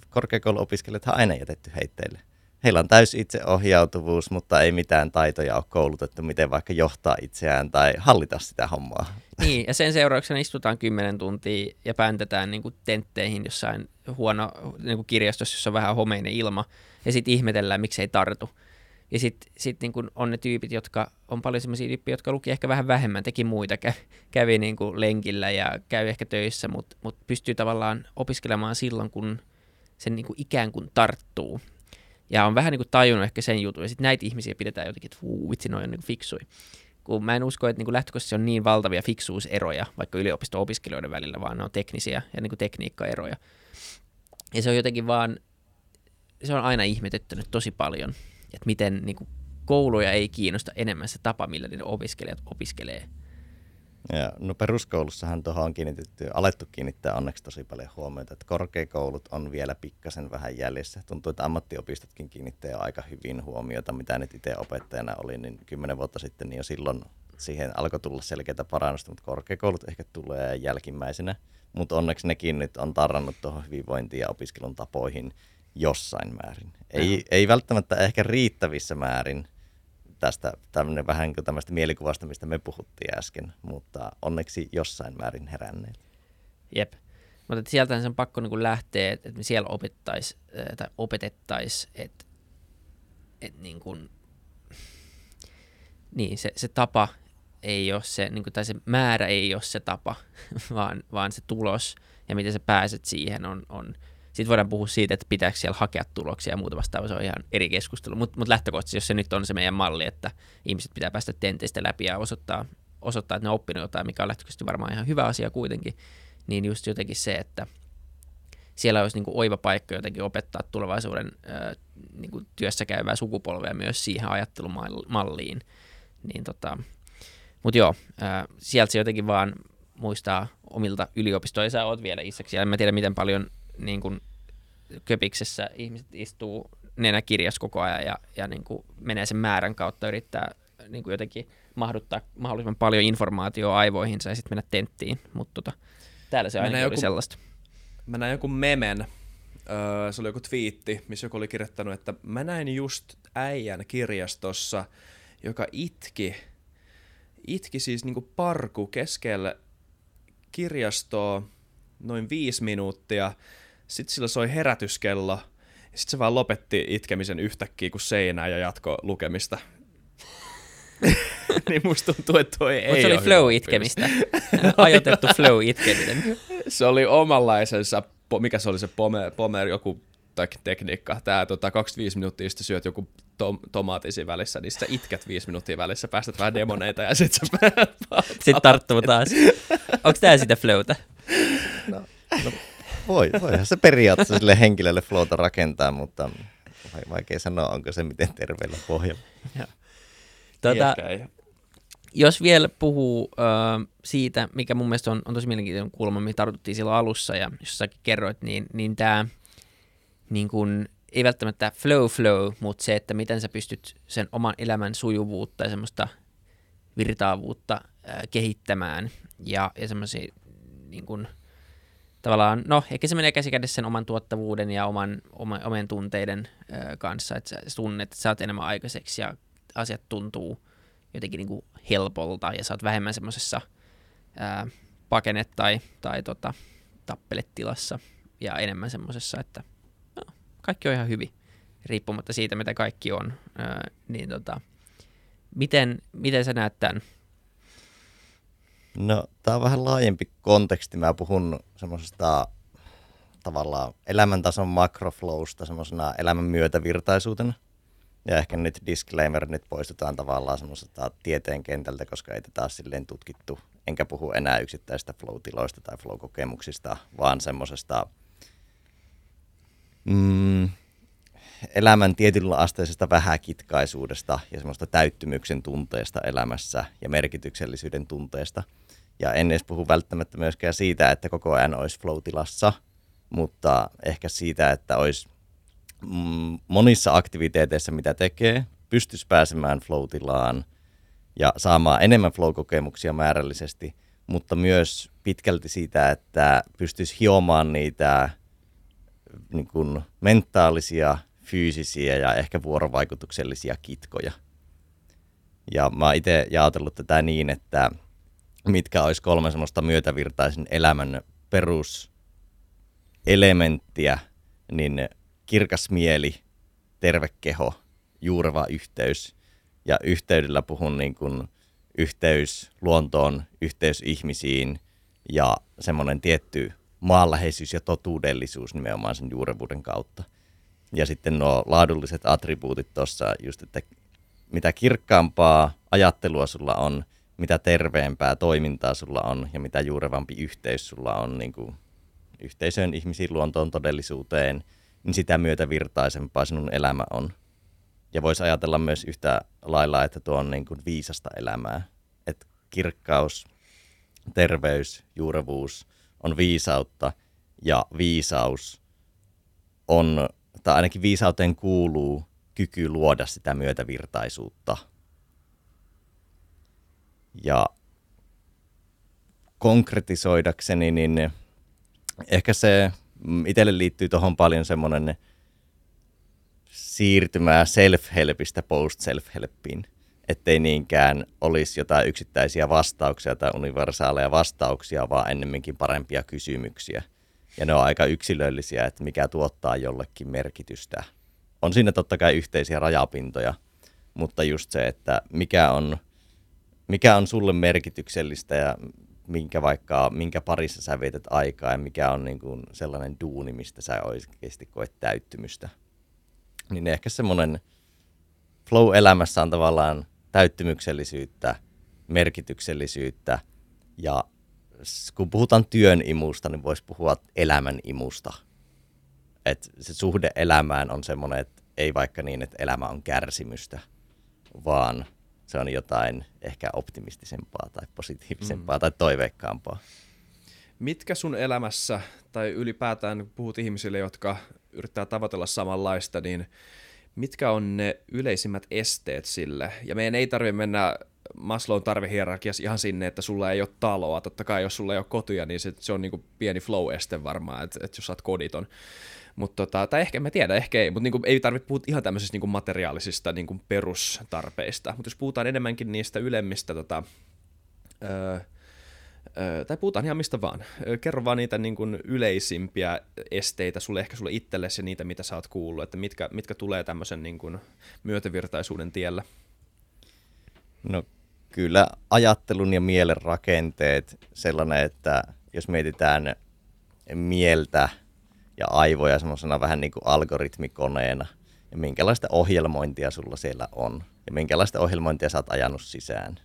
korkeakouluopiskelijat aina jätetty heitteille. Heillä on täys itseohjautuvuus, mutta ei mitään taitoja ole koulutettu, miten vaikka johtaa itseään tai hallita sitä hommaa. Niin, ja sen seurauksena istutaan kymmenen tuntia ja päntetään niin kuin tentteihin jossain huono niin kuin kirjastossa, jossa on vähän homeinen ilma, ja sitten ihmetellään, miksi ei tartu. Ja sitten sit niin on ne tyypit, jotka on paljon sellaisia tyyppiä, jotka luki ehkä vähän vähemmän, teki muita, kä- kävi niin kuin lenkillä ja käy ehkä töissä, mutta mut pystyy tavallaan opiskelemaan silloin, kun sen niin kuin ikään kuin tarttuu. Ja on vähän niin kuin tajunnut ehkä sen jutun, ja sitten näitä ihmisiä pidetään jotenkin, että vuu, vitsi, noin on niin fiksui. Kun mä en usko, että niin lähtökohtaisesti on niin valtavia fiksuuseroja vaikka yliopisto-opiskelijoiden välillä, vaan ne on teknisiä ja niin tekniikkaeroja. Ja se on jotenkin vaan, se on aina ihmetyttänyt tosi paljon, että miten niin kuin, kouluja ei kiinnosta enemmän se tapa, millä niiden opiskelijat opiskelee. Ja, no peruskoulussahan tuohon on kiinnitetty, alettu kiinnittää onneksi tosi paljon huomiota, että korkeakoulut on vielä pikkasen vähän jäljessä. Tuntuu, että ammattiopistotkin kiinnittää jo aika hyvin huomiota, mitä nyt itse opettajana oli, niin kymmenen vuotta sitten, niin jo silloin siihen alkoi tulla selkeitä parannusta, mutta korkeakoulut ehkä tulee jälkimmäisenä. Mutta onneksi nekin nyt on tarrannut tuohon hyvinvointiin ja opiskelun tapoihin jossain määrin. Ei, ei välttämättä ehkä riittävissä määrin tästä tämmöinen vähän kuin tämmöistä mielikuvasta, mistä me puhuttiin äsken, mutta onneksi jossain määrin heränneet. Jep. Mutta sieltä se on pakko niin lähteä, että me siellä opettais, tai opetettaisiin, että, että niin kuin, niin, se, se tapa ei ole se, niin kuin, tai se määrä ei ole se tapa, vaan, vaan se tulos ja miten sä pääset siihen on, on sitten voidaan puhua siitä, että pitääkö siellä hakea tuloksia ja muuta vastaavaa, se on ihan eri keskustelu. Mutta mut lähtökohtaisesti, jos se nyt on se meidän malli, että ihmiset pitää päästä tenteistä läpi ja osoittaa, osoittaa että ne on oppinut jotain, mikä on lähtökohtaisesti varmaan ihan hyvä asia kuitenkin, niin just jotenkin se, että siellä olisi niin kuin oiva paikka jotenkin opettaa tulevaisuuden niin kuin työssä käyvää sukupolvea myös siihen ajattelumalliin. Niin tota, mutta joo, sieltä se jotenkin vaan muistaa omilta yliopistoja. Sä oot vielä isäksi, ja en mä tiedä miten paljon niin kuin köpiksessä ihmiset istuu nenäkirjas koko ajan ja, ja niin kuin menee sen määrän kautta yrittää niin kuin jotenkin mahduttaa mahdollisimman paljon informaatiota aivoihinsa ja sitten mennä tenttiin, mutta tota, täällä se aina joku, oli sellaista. Mä näin joku memen, öö, se oli joku twiitti, missä joku oli kirjoittanut, että mä näin just äijän kirjastossa, joka itki, itki siis niinku parku keskellä kirjastoa noin viisi minuuttia, sitten sillä soi herätyskello, ja sitten se vaan lopetti itkemisen yhtäkkiä kuin seinää ja jatko lukemista. niin musta tuntuu, että toi ei se oli flow-itkemistä. Ajoitettu flow-itkeminen. se oli omanlaisensa, mikä se oli se pomer, pomer joku tekniikka. Tää tota, 25 minuuttia sitten syöt joku tom, tomaatisi välissä, niin sä itket 5 minuuttia välissä, päästät vähän demoneita ja sit sä Sitten tarttuu taas. Onko tää sitä flowta? No, no voi, voihan se periaatteessa sille henkilölle flowta rakentaa, mutta vaikea sanoa, onko se miten terveellä pohjalla. Tuota, jos vielä puhuu uh, siitä, mikä mun mielestä on, on tosi mielenkiintoinen kulma, mihin tartuttiin silloin alussa, ja jos säkin kerroit, niin, niin tämä niin kun, ei välttämättä flow flow, mutta se, että miten sä pystyt sen oman elämän sujuvuutta ja semmoista virtaavuutta äh, kehittämään ja, ja semmoisia niin kun, tavallaan, no ehkä se menee käsikädessä sen oman tuottavuuden ja oman, oma, omien tunteiden ö, kanssa, että sä tunnet, että sä oot enemmän aikaiseksi ja asiat tuntuu jotenkin niin kuin helpolta ja sä oot vähemmän semmoisessa pakene- tai, tai tota, tappeletilassa ja enemmän semmoisessa, että no, kaikki on ihan hyvin, riippumatta siitä, mitä kaikki on. Ää, niin tota, miten, miten sä näet tämän? No, tämä on vähän laajempi konteksti. Mä puhun semmoisesta tavallaan elämäntason makroflowsta semmoisena elämän myötävirtaisuutena. Ja ehkä nyt disclaimer nyt poistetaan tavallaan semmoisesta tieteen kentältä, koska ei tätä ole silleen tutkittu. Enkä puhu enää yksittäistä flow-tiloista tai flow-kokemuksista, vaan semmoisesta mm, elämän tietyllä asteisesta vähäkitkaisuudesta ja semmoista täyttymyksen tunteesta elämässä ja merkityksellisyyden tunteesta. Ja en edes puhu välttämättä myöskään siitä, että koko ajan olisi flow-tilassa, mutta ehkä siitä, että olisi mm, monissa aktiviteeteissa, mitä tekee, pystyisi pääsemään flow-tilaan ja saamaan enemmän flow-kokemuksia määrällisesti, mutta myös pitkälti siitä, että pystyisi hiomaan niitä niin kuin mentaalisia, fyysisiä ja ehkä vuorovaikutuksellisia kitkoja. Ja mä itse jaotellut tätä niin, että mitkä olisi kolme semmoista myötävirtaisen elämän peruselementtiä, niin kirkas mieli, terve keho, juureva yhteys. Ja yhteydellä puhun niin kuin yhteys luontoon, yhteys ihmisiin ja semmoinen tietty maanläheisyys ja totuudellisuus nimenomaan sen juurevuuden kautta. Ja sitten nuo laadulliset attribuutit tuossa, just että mitä kirkkaampaa ajattelua sulla on, mitä terveempää toimintaa sulla on ja mitä juurevampi yhteys sulla on niin kuin yhteisöön, ihmisiin, luontoon, todellisuuteen, niin sitä myötä virtaisempaa sinun elämä on. Ja voisi ajatella myös yhtä lailla, että tuo on niin kuin viisasta elämää. Että kirkkaus, terveys, juurevuus on viisautta ja viisaus on, tai ainakin viisauteen kuuluu kyky luoda sitä myötävirtaisuutta. Ja konkretisoidakseni, niin ehkä se mm, itselle liittyy tuohon paljon semmoinen siirtymää self-helpistä post-self-helpiin. Ettei niinkään olisi jotain yksittäisiä vastauksia tai universaaleja vastauksia, vaan ennemminkin parempia kysymyksiä. Ja ne on aika yksilöllisiä, että mikä tuottaa jollekin merkitystä. On siinä totta kai yhteisiä rajapintoja, mutta just se, että mikä on, mikä on sulle merkityksellistä ja minkä vaikka, minkä parissa sä vietät aikaa ja mikä on niin kuin sellainen duuni, mistä sä oikeasti koet täyttymystä. Niin ehkä semmoinen flow-elämässä on tavallaan täyttymyksellisyyttä, merkityksellisyyttä ja kun puhutaan työn imusta, niin voisi puhua elämän imusta. Et se suhde elämään on semmoinen, että ei vaikka niin, että elämä on kärsimystä, vaan se on jotain ehkä optimistisempaa tai positiivisempaa mm. tai toiveikkaampaa. Mitkä sun elämässä, tai ylipäätään kun puhut ihmisille, jotka yrittää tavoitella samanlaista, niin mitkä on ne yleisimmät esteet sille? Ja meidän ei tarvitse mennä Maslown tarvehierarkiassa ihan sinne, että sulla ei ole taloa. Totta kai jos sulla ei ole kotia, niin se, se on niin pieni flow-este varmaan, että, että jos sä oot koditon. Mutta tota, tai ehkä, mä tiedä, ehkä ei, mutta niinku, ei tarvitse puhua ihan tämmöisistä niinku materiaalisista niinku perustarpeista. Mutta jos puhutaan enemmänkin niistä ylemmistä, tota, öö, tai puhutaan ihan mistä vaan. Kerro vaan niitä niin kuin yleisimpiä esteitä sulle, ehkä sulle itsellesi ja niitä, mitä sä oot kuullut, että mitkä, mitkä tulee tämmöisen niin kuin myötävirtaisuuden tiellä. No kyllä ajattelun ja mielen rakenteet sellainen, että jos mietitään mieltä ja aivoja semmoisena vähän niin kuin algoritmikoneena ja minkälaista ohjelmointia sulla siellä on ja minkälaista ohjelmointia sä oot ajanut sisään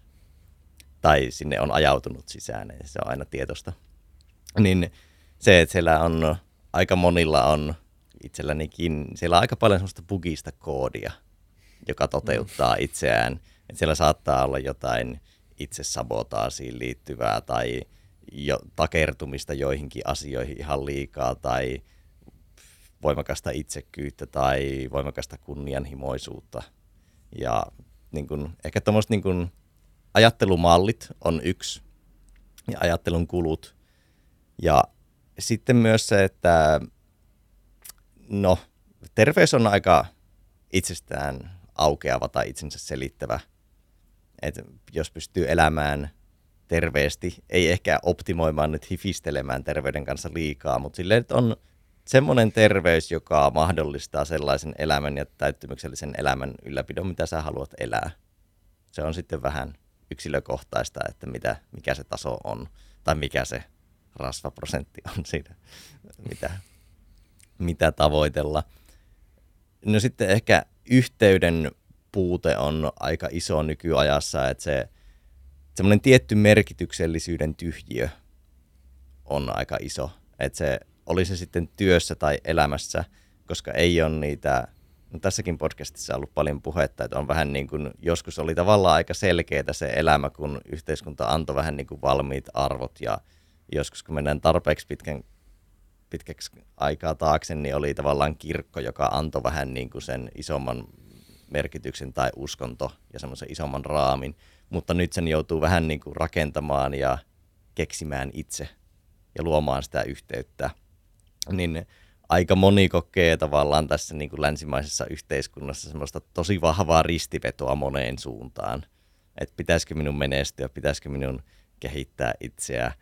tai sinne on ajautunut sisään, ja se on aina tietosta. Niin se, että siellä on aika monilla on itsellänikin, siellä on aika paljon semmoista bugista koodia, joka toteuttaa mm. itseään. Että siellä saattaa olla jotain itse sabotaasiin liittyvää tai jo takertumista joihinkin asioihin ihan liikaa tai voimakasta itsekyyttä tai voimakasta kunnianhimoisuutta. Ja niin kun, ehkä tuommoiset niin ajattelumallit on yksi ja ajattelun kulut. Ja sitten myös se, että no, terveys on aika itsestään aukeava tai itsensä selittävä. että jos pystyy elämään terveesti, ei ehkä optimoimaan nyt hifistelemään terveyden kanssa liikaa, mutta silleen, että on semmoinen terveys, joka mahdollistaa sellaisen elämän ja täyttymyksellisen elämän ylläpidon, mitä sä haluat elää. Se on sitten vähän yksilökohtaista, että mitä, mikä se taso on tai mikä se rasvaprosentti on siinä, mitä, mitä tavoitella. No sitten ehkä yhteyden puute on aika iso nykyajassa, että se semmoinen tietty merkityksellisyyden tyhjiö on aika iso. Että se oli se sitten työssä tai elämässä, koska ei ole niitä, no tässäkin podcastissa on ollut paljon puhetta, että on vähän niin kuin, joskus oli tavallaan aika selkeää se elämä, kun yhteiskunta antoi vähän niin kuin valmiit arvot ja joskus kun mennään tarpeeksi pitkän, pitkäksi aikaa taakse, niin oli tavallaan kirkko, joka antoi vähän niin kuin sen isomman merkityksen tai uskonto ja semmoisen isomman raamin, mutta nyt sen joutuu vähän niin kuin rakentamaan ja keksimään itse ja luomaan sitä yhteyttä. Niin aika moni kokee tavallaan tässä niin kuin länsimaisessa yhteiskunnassa semmoista tosi vahvaa ristivetoa moneen suuntaan. Että pitäisikö minun menestyä, pitäisikö minun kehittää itseä,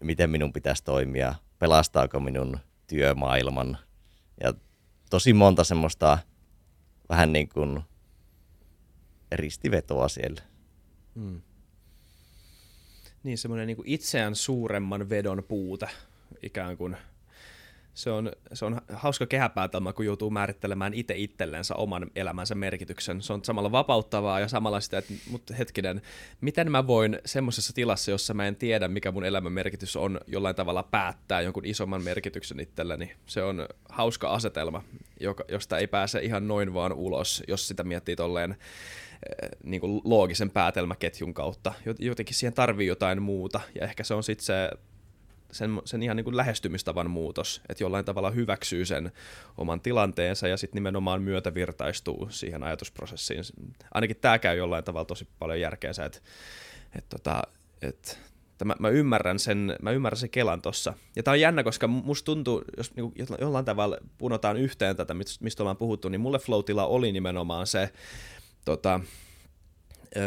miten minun pitäisi toimia, pelastaako minun työmaailman. Ja tosi monta semmoista vähän niin kuin ristivetoa siellä. Hmm. Niin, semmoinen niin itseään suuremman vedon puute ikään kuin. Se on, se on hauska kehäpäätelmä, kun joutuu määrittelemään itse itsellensä oman elämänsä merkityksen. Se on samalla vapauttavaa ja samalla sitä, että mutta hetkinen, miten mä voin semmoisessa tilassa, jossa mä en tiedä, mikä mun elämän merkitys on, jollain tavalla päättää jonkun isomman merkityksen itselleni. Se on hauska asetelma, joka, josta ei pääse ihan noin vaan ulos, jos sitä miettii tolleen Eh, niin kuin loogisen päätelmäketjun kautta. Jotenkin siihen tarvii jotain muuta, ja ehkä se on sitten se sen, sen ihan niin kuin lähestymistavan muutos, että jollain tavalla hyväksyy sen oman tilanteensa ja sitten nimenomaan myötävirtaistuu siihen ajatusprosessiin. Ainakin tämä käy jollain tavalla tosi paljon järkeensä, että et tota, et, mä, mä, ymmärrän sen, mä ymmärrän sen kelan tossa. Ja tää on jännä, koska musta tuntuu, jos niin jollain tavalla punotaan yhteen tätä, mistä ollaan puhuttu, niin mulle flow oli nimenomaan se, tota,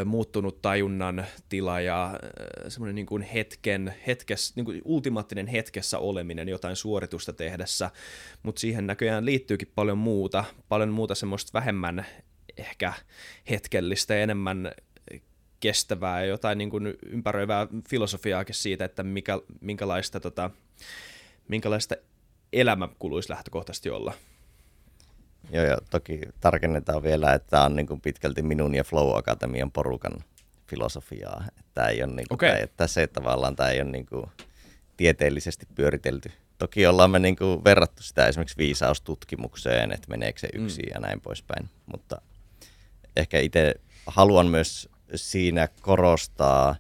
muuttunut tajunnan tila ja semmoinen niin kuin hetken, hetkes, niin kuin ultimaattinen hetkessä oleminen jotain suoritusta tehdessä, mutta siihen näköjään liittyykin paljon muuta, paljon muuta semmoista vähemmän ehkä hetkellistä ja enemmän kestävää ja jotain niin kuin ympäröivää filosofiaakin siitä, että mikä, minkälaista, tota, minkälaista elämä kuluisi lähtökohtaisesti olla. Joo, ja toki tarkennetaan vielä, että tämä on niin kuin pitkälti minun ja Flow Akatemian porukan filosofiaa. Että tämä ei ole, niin kuin, okay. tämä, että se tavallaan tämä ei ole niin kuin tieteellisesti pyöritelty. Toki ollaan me niin kuin verrattu sitä esimerkiksi viisaustutkimukseen, että meneekö se yksin mm. ja näin poispäin. Mutta ehkä itse haluan myös siinä korostaa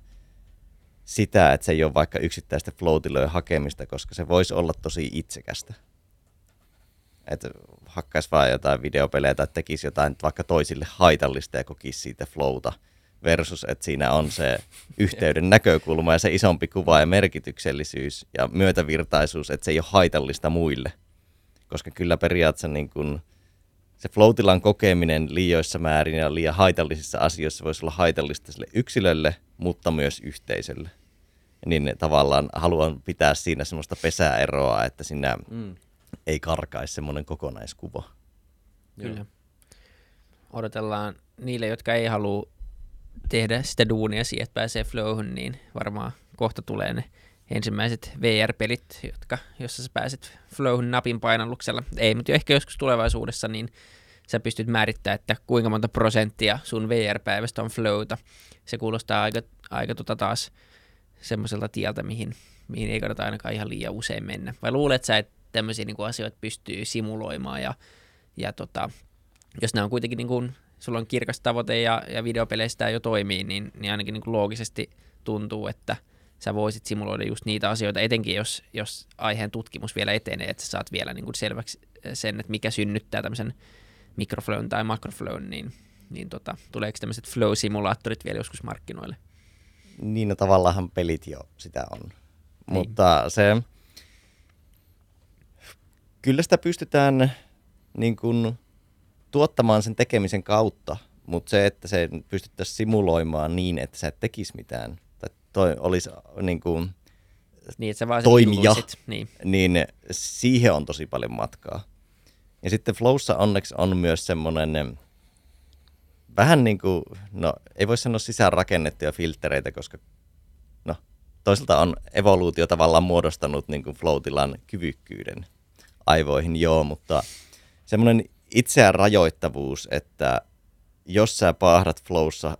sitä, että se ei ole vaikka yksittäisten flow hakemista, koska se voisi olla tosi itsekästä että hakkaisi vaan jotain videopelejä tai tekisi jotain vaikka toisille haitallista ja kokisi siitä flowta versus, että siinä on se yhteyden näkökulma ja se isompi kuva ja merkityksellisyys ja myötävirtaisuus, että se ei ole haitallista muille. Koska kyllä periaatteessa niin kun se floatilan kokeminen liioissa määrin ja liian haitallisissa asioissa voisi olla haitallista sille yksilölle, mutta myös yhteisölle. Niin tavallaan haluan pitää siinä semmoista pesäeroa, että siinä mm ei karkaisi semmoinen kokonaiskuva. Kyllä. Odotellaan niille, jotka ei halua tehdä sitä duunia siihen, että pääsee flowhun, niin varmaan kohta tulee ne ensimmäiset VR-pelit, jotka, jossa sä pääset flowhun napin painalluksella. Ei, mutta ehkä joskus tulevaisuudessa, niin sä pystyt määrittämään, että kuinka monta prosenttia sun VR-päivästä on flowta. Se kuulostaa aika, aika tota taas semmoiselta tieltä, mihin, mihin ei kannata ainakaan ihan liian usein mennä. Vai luulet sä, että tämmöisiä niin asioita pystyy simuloimaan ja, ja tota, jos nämä on kuitenkin niin kuin, sulla on kirkas tavoite ja, ja videopeleistä jo toimii, niin, niin ainakin niin kuin loogisesti tuntuu, että sä voisit simuloida just niitä asioita, etenkin jos, jos aiheen tutkimus vielä etenee, että sä saat vielä niin kuin selväksi sen, että mikä synnyttää tämmöisen mikroflown tai makroflown, niin, niin tota, tuleeko tämmöiset flow-simulaattorit vielä joskus markkinoille? Niin, no tavallaan pelit jo sitä on. Niin. Mutta se, kyllä sitä pystytään niin kuin, tuottamaan sen tekemisen kautta mutta se, että se pystyttäisiin simuloimaan niin, että sä et tekisi mitään, tai toi olisi niin kuin, Niin, että sä vaan Toimija. sit. Niin. niin siihen on tosi paljon matkaa. Ja sitten Flowssa onneksi on myös semmoinen vähän niin kuin, no ei voi sanoa sisäänrakennettuja filtreitä, koska no toisaalta on evoluutio tavallaan muodostanut niin kuin flow-tilan kyvykkyyden aivoihin, joo, mutta semmoinen itseään rajoittavuus, että jos sä paahdat flowssa,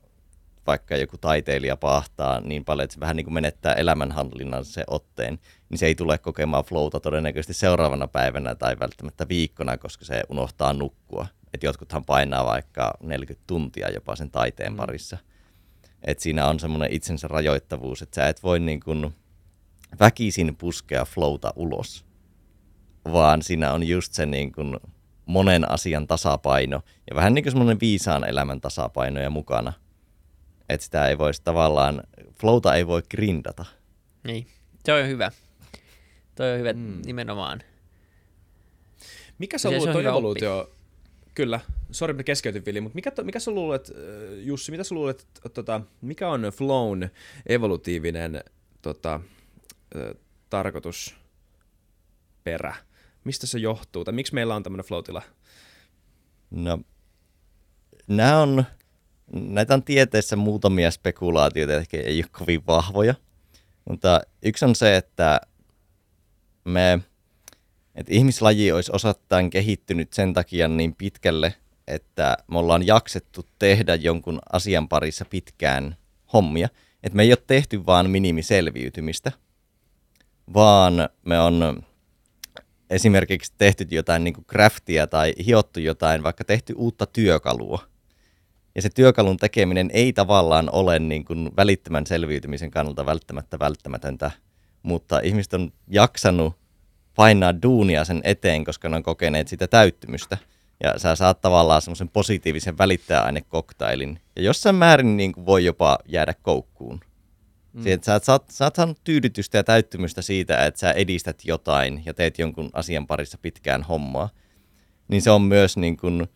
vaikka joku taiteilija paahtaa niin paljon, että se vähän niin kuin menettää elämänhallinnan se otteen, niin se ei tule kokemaan flowta todennäköisesti seuraavana päivänä tai välttämättä viikkona, koska se unohtaa nukkua. Et jotkuthan painaa vaikka 40 tuntia jopa sen taiteen parissa. Et siinä on semmoinen itsensä rajoittavuus, että sä et voi niin kuin väkisin puskea flowta ulos, vaan siinä on just se niin kuin monen asian tasapaino ja vähän niin kuin semmoinen viisaan elämän tasapaino ja mukana. Että sitä ei voisi tavallaan, flowta ei voi grindata. niin. Se on hyvä. Toi on hyvä mm. nimenomaan. Mikä sä Se- se luulet, on evoluutio, kyllä, sori mä keskeytin Vili, mutta mikä, mikä sä luulet, äh, Jussi, mitä sä luulet, että tota, mikä on flown evolutiivinen tota, äh, tarkoitus, perä? Mistä se johtuu, tai miksi meillä on tämmöinen flow-tila? No, nämä on, näitä on tieteessä muutamia spekulaatioita, ehkä ei ole kovin vahvoja, mutta yksi on se, että me, että ihmislaji olisi osattain kehittynyt sen takia niin pitkälle, että me ollaan jaksettu tehdä jonkun asian parissa pitkään hommia, että me ei ole tehty vaan minimiselviytymistä, vaan me on esimerkiksi tehty jotain niin kuin craftia tai hiottu jotain, vaikka tehty uutta työkalua. Ja se työkalun tekeminen ei tavallaan ole niin kuin välittömän selviytymisen kannalta välttämättä välttämätöntä, mutta ihmiset on jaksanut painaa duunia sen eteen, koska ne on kokeneet sitä täyttymystä. Ja sä saat tavallaan semmoisen positiivisen välittäjäainekoktailin. Ja jossain määrin niin kuin voi jopa jäädä koukkuun. Mm. Siihen, että sä, saat, sä oot saanut tyydytystä ja täyttymystä siitä, että sä edistät jotain ja teet jonkun asian parissa pitkään hommaa. Niin se on myös niin kuin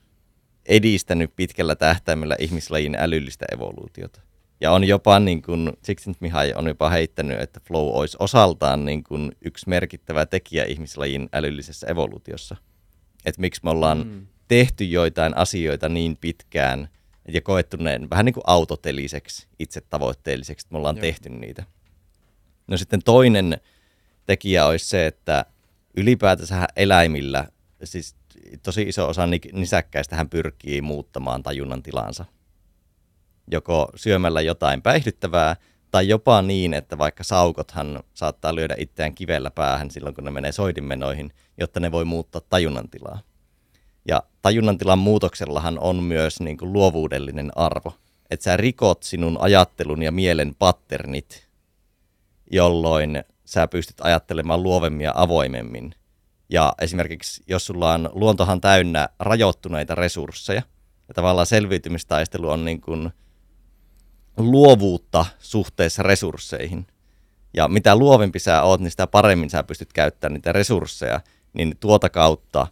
edistänyt pitkällä tähtäimellä ihmislajin älyllistä evoluutiota. Ja on jopa, niin kuin, Sixteenth Mihai on jopa heittänyt, että flow olisi osaltaan niin kuin yksi merkittävä tekijä ihmislajin älyllisessä evoluutiossa. Että miksi me ollaan mm. tehty joitain asioita niin pitkään ja koettu ne vähän niin kuin autoteliseksi, itse tavoitteelliseksi, että me ollaan Joo. tehty niitä. No sitten toinen tekijä olisi se, että ylipäätänsä eläimillä, siis tosi iso osa ni- nisäkkäistä hän pyrkii muuttamaan tajunnan tilansa. Joko syömällä jotain päihdyttävää, tai jopa niin, että vaikka saukothan saattaa lyödä itseään kivellä päähän silloin, kun ne menee soidinmenoihin, jotta ne voi muuttaa tajunnan tilaa. Ja tajunnan tilan muutoksellahan on myös niin kuin luovuudellinen arvo. Että sä rikot sinun ajattelun ja mielen patternit, jolloin sä pystyt ajattelemaan luovemmin ja avoimemmin. Ja esimerkiksi jos sulla on luontohan täynnä rajoittuneita resursseja, ja tavallaan selviytymistaistelu on niin kuin luovuutta suhteessa resursseihin. Ja mitä luovempi sä oot, niin sitä paremmin sä pystyt käyttämään niitä resursseja, niin tuota kautta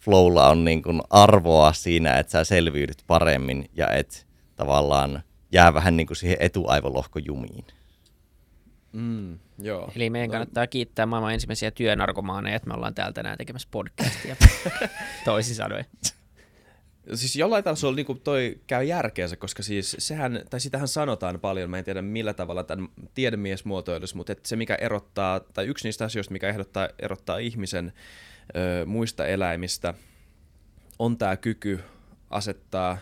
flowlla on niin kuin arvoa siinä, että sä selviydyt paremmin ja et tavallaan jää vähän niin kuin siihen etuaivolohkojumiin. Mm, joo. Eli meidän kannattaa kiittää maailman ensimmäisiä työnarkomaaneja, että me ollaan täällä tänään tekemässä podcastia. Toisin sanoen. Siis jollain tasolla niin toi käy järkeensä, koska siis sehän, tai sitähän sanotaan paljon, mä en tiedä millä tavalla tämän tiedemies muotoilisi, mutta että se mikä erottaa, tai yksi niistä asioista, mikä ehdottaa, erottaa ihmisen ö, muista eläimistä, on tämä kyky asettaa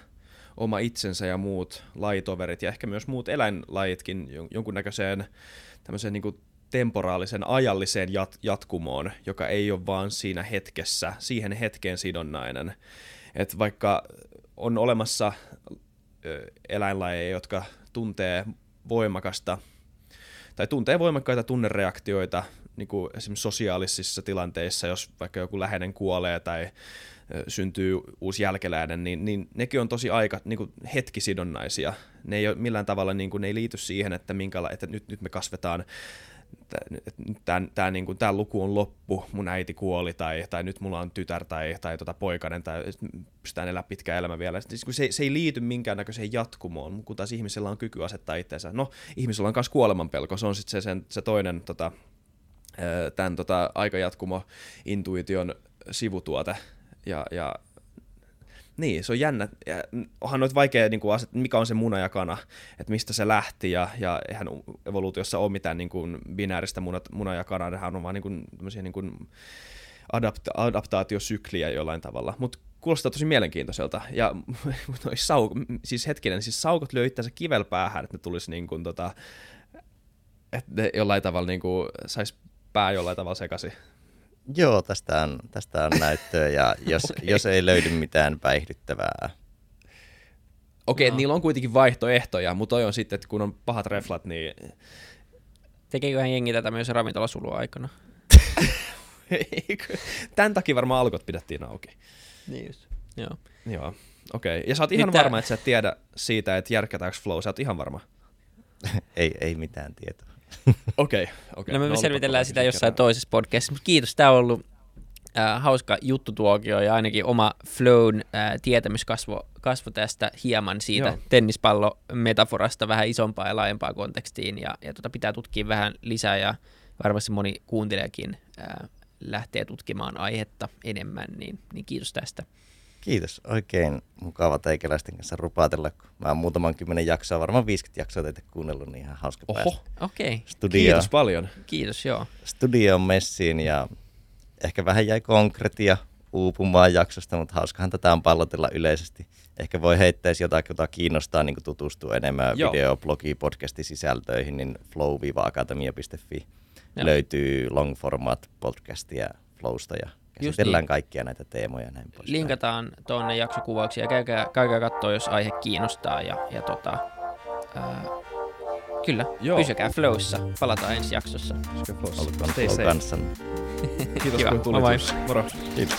oma itsensä ja muut lajitoverit ja ehkä myös muut eläinlajitkin jon- jonkunnäköiseen tämmöiseen niin temporaalisen ajalliseen jat- jatkumoon, joka ei ole vaan siinä hetkessä, siihen hetkeen sidonnainen. Et vaikka on olemassa eläinlajeja, jotka tuntee voimakasta tai tuntee voimakkaita tunnereaktioita niin kuin esimerkiksi sosiaalisissa tilanteissa, jos vaikka joku läheinen kuolee tai syntyy uusi jälkeläinen, niin, niin nekin on tosi aika niin kuin hetkisidonnaisia. Ne ei ole millään tavalla, niin kuin, ne ei liity siihen, että, minkäla- että nyt, nyt me kasvetaan tämä, tämä, niin kuin, luku on loppu, mun äiti kuoli, tai, tai nyt mulla on tytär tai, tai tota poikainen, tai pystytään elää pitkä elämä vielä. Siis, se, se ei liity minkäännäköiseen jatkumoon, kun taas ihmisellä on kyky asettaa itseensä. No, ihmisellä on myös kuolemanpelko, se on sitten se, se toinen tota, tämän tota, aikajatkumo intuition sivutuote, ja, ja niin, se on jännä. Ja onhan noit vaikea, niin kuin, aset, mikä on se muna ja kana, että mistä se lähti, ja, ja eihän evoluutiossa ole mitään niin kuin, binääristä muna, muna ja kana, nehän on vaan niin kuin, niin kuin, adapta- adaptaatiosykliä jollain tavalla. Mutta kuulostaa tosi mielenkiintoiselta. Ja noi sau, siis hetkinen, siis saukot lyö itseänsä kivel päähän, että ne tulisi niin kuin, tota, että ne jollain tavalla niin kuin, sais pää jollain tavalla sekaisin. Joo, tästä on, tästä on näyttöä ja jos, okay. jos ei löydy mitään päihdyttävää. Okei, okay, no. niillä on kuitenkin vaihtoehtoja, mutta toi on sitten, että kun on pahat reflat, niin... Tekeeköhän jengi tätä myös ravintolasulua aikana? Tän takia varmaan alkot pidettiin auki. Niin just. Joo. Joo, okei. Okay. Ja sä oot ihan Mitä? varma, että sä et tiedä siitä, että järkätäänkö flow, sä oot ihan varma? ei, ei mitään tietoa. Okei, okay, okay. No me no, selvitellään sitä jossain kerran. toisessa podcastissa, mutta kiitos, tämä on ollut äh, hauska juttutuokio ja ainakin oma flown äh, tietämys kasvo, kasvo tästä hieman siitä Joo. tennispallo-metaforasta vähän isompaa ja laajempaa kontekstiin ja, ja tota pitää tutkia vähän lisää ja varmasti moni kuuntelijakin äh, lähtee tutkimaan aihetta enemmän, niin, niin kiitos tästä. Kiitos. Oikein mukava teikäläisten kanssa rupatella. Mä oon muutaman kymmenen jaksoa, varmaan 50 jaksoa teitä kuunnellut, niin ihan hauska Oho. päästä. Okei. Okay. Studio, Kiitos paljon. Kiitos, joo. Studio messiin ja ehkä vähän jäi konkretia uupumaan jaksosta, mutta hauskahan tätä on pallotella yleisesti. Ehkä voi heittää, jos jotakin, jota kiinnostaa niin tutustua enemmän Joo. video, blogi, podcastin sisältöihin, niin flow-akatemia.fi löytyy long format podcastia Flowsta ja käsitellään niin. kaikkia näitä teemoja näin pois. Linkataan tuonne jaksokuvauksia ja käykää, käykää katsoa, jos aihe kiinnostaa. Ja, ja tota, ää, kyllä, Joo. pysykää flowissa. Palataan ensi jaksossa. Pysykää flowissa. Flow kanssa. Kiitos kun tulit. Moro. Kiitos.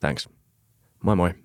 Thanks. Moi moi.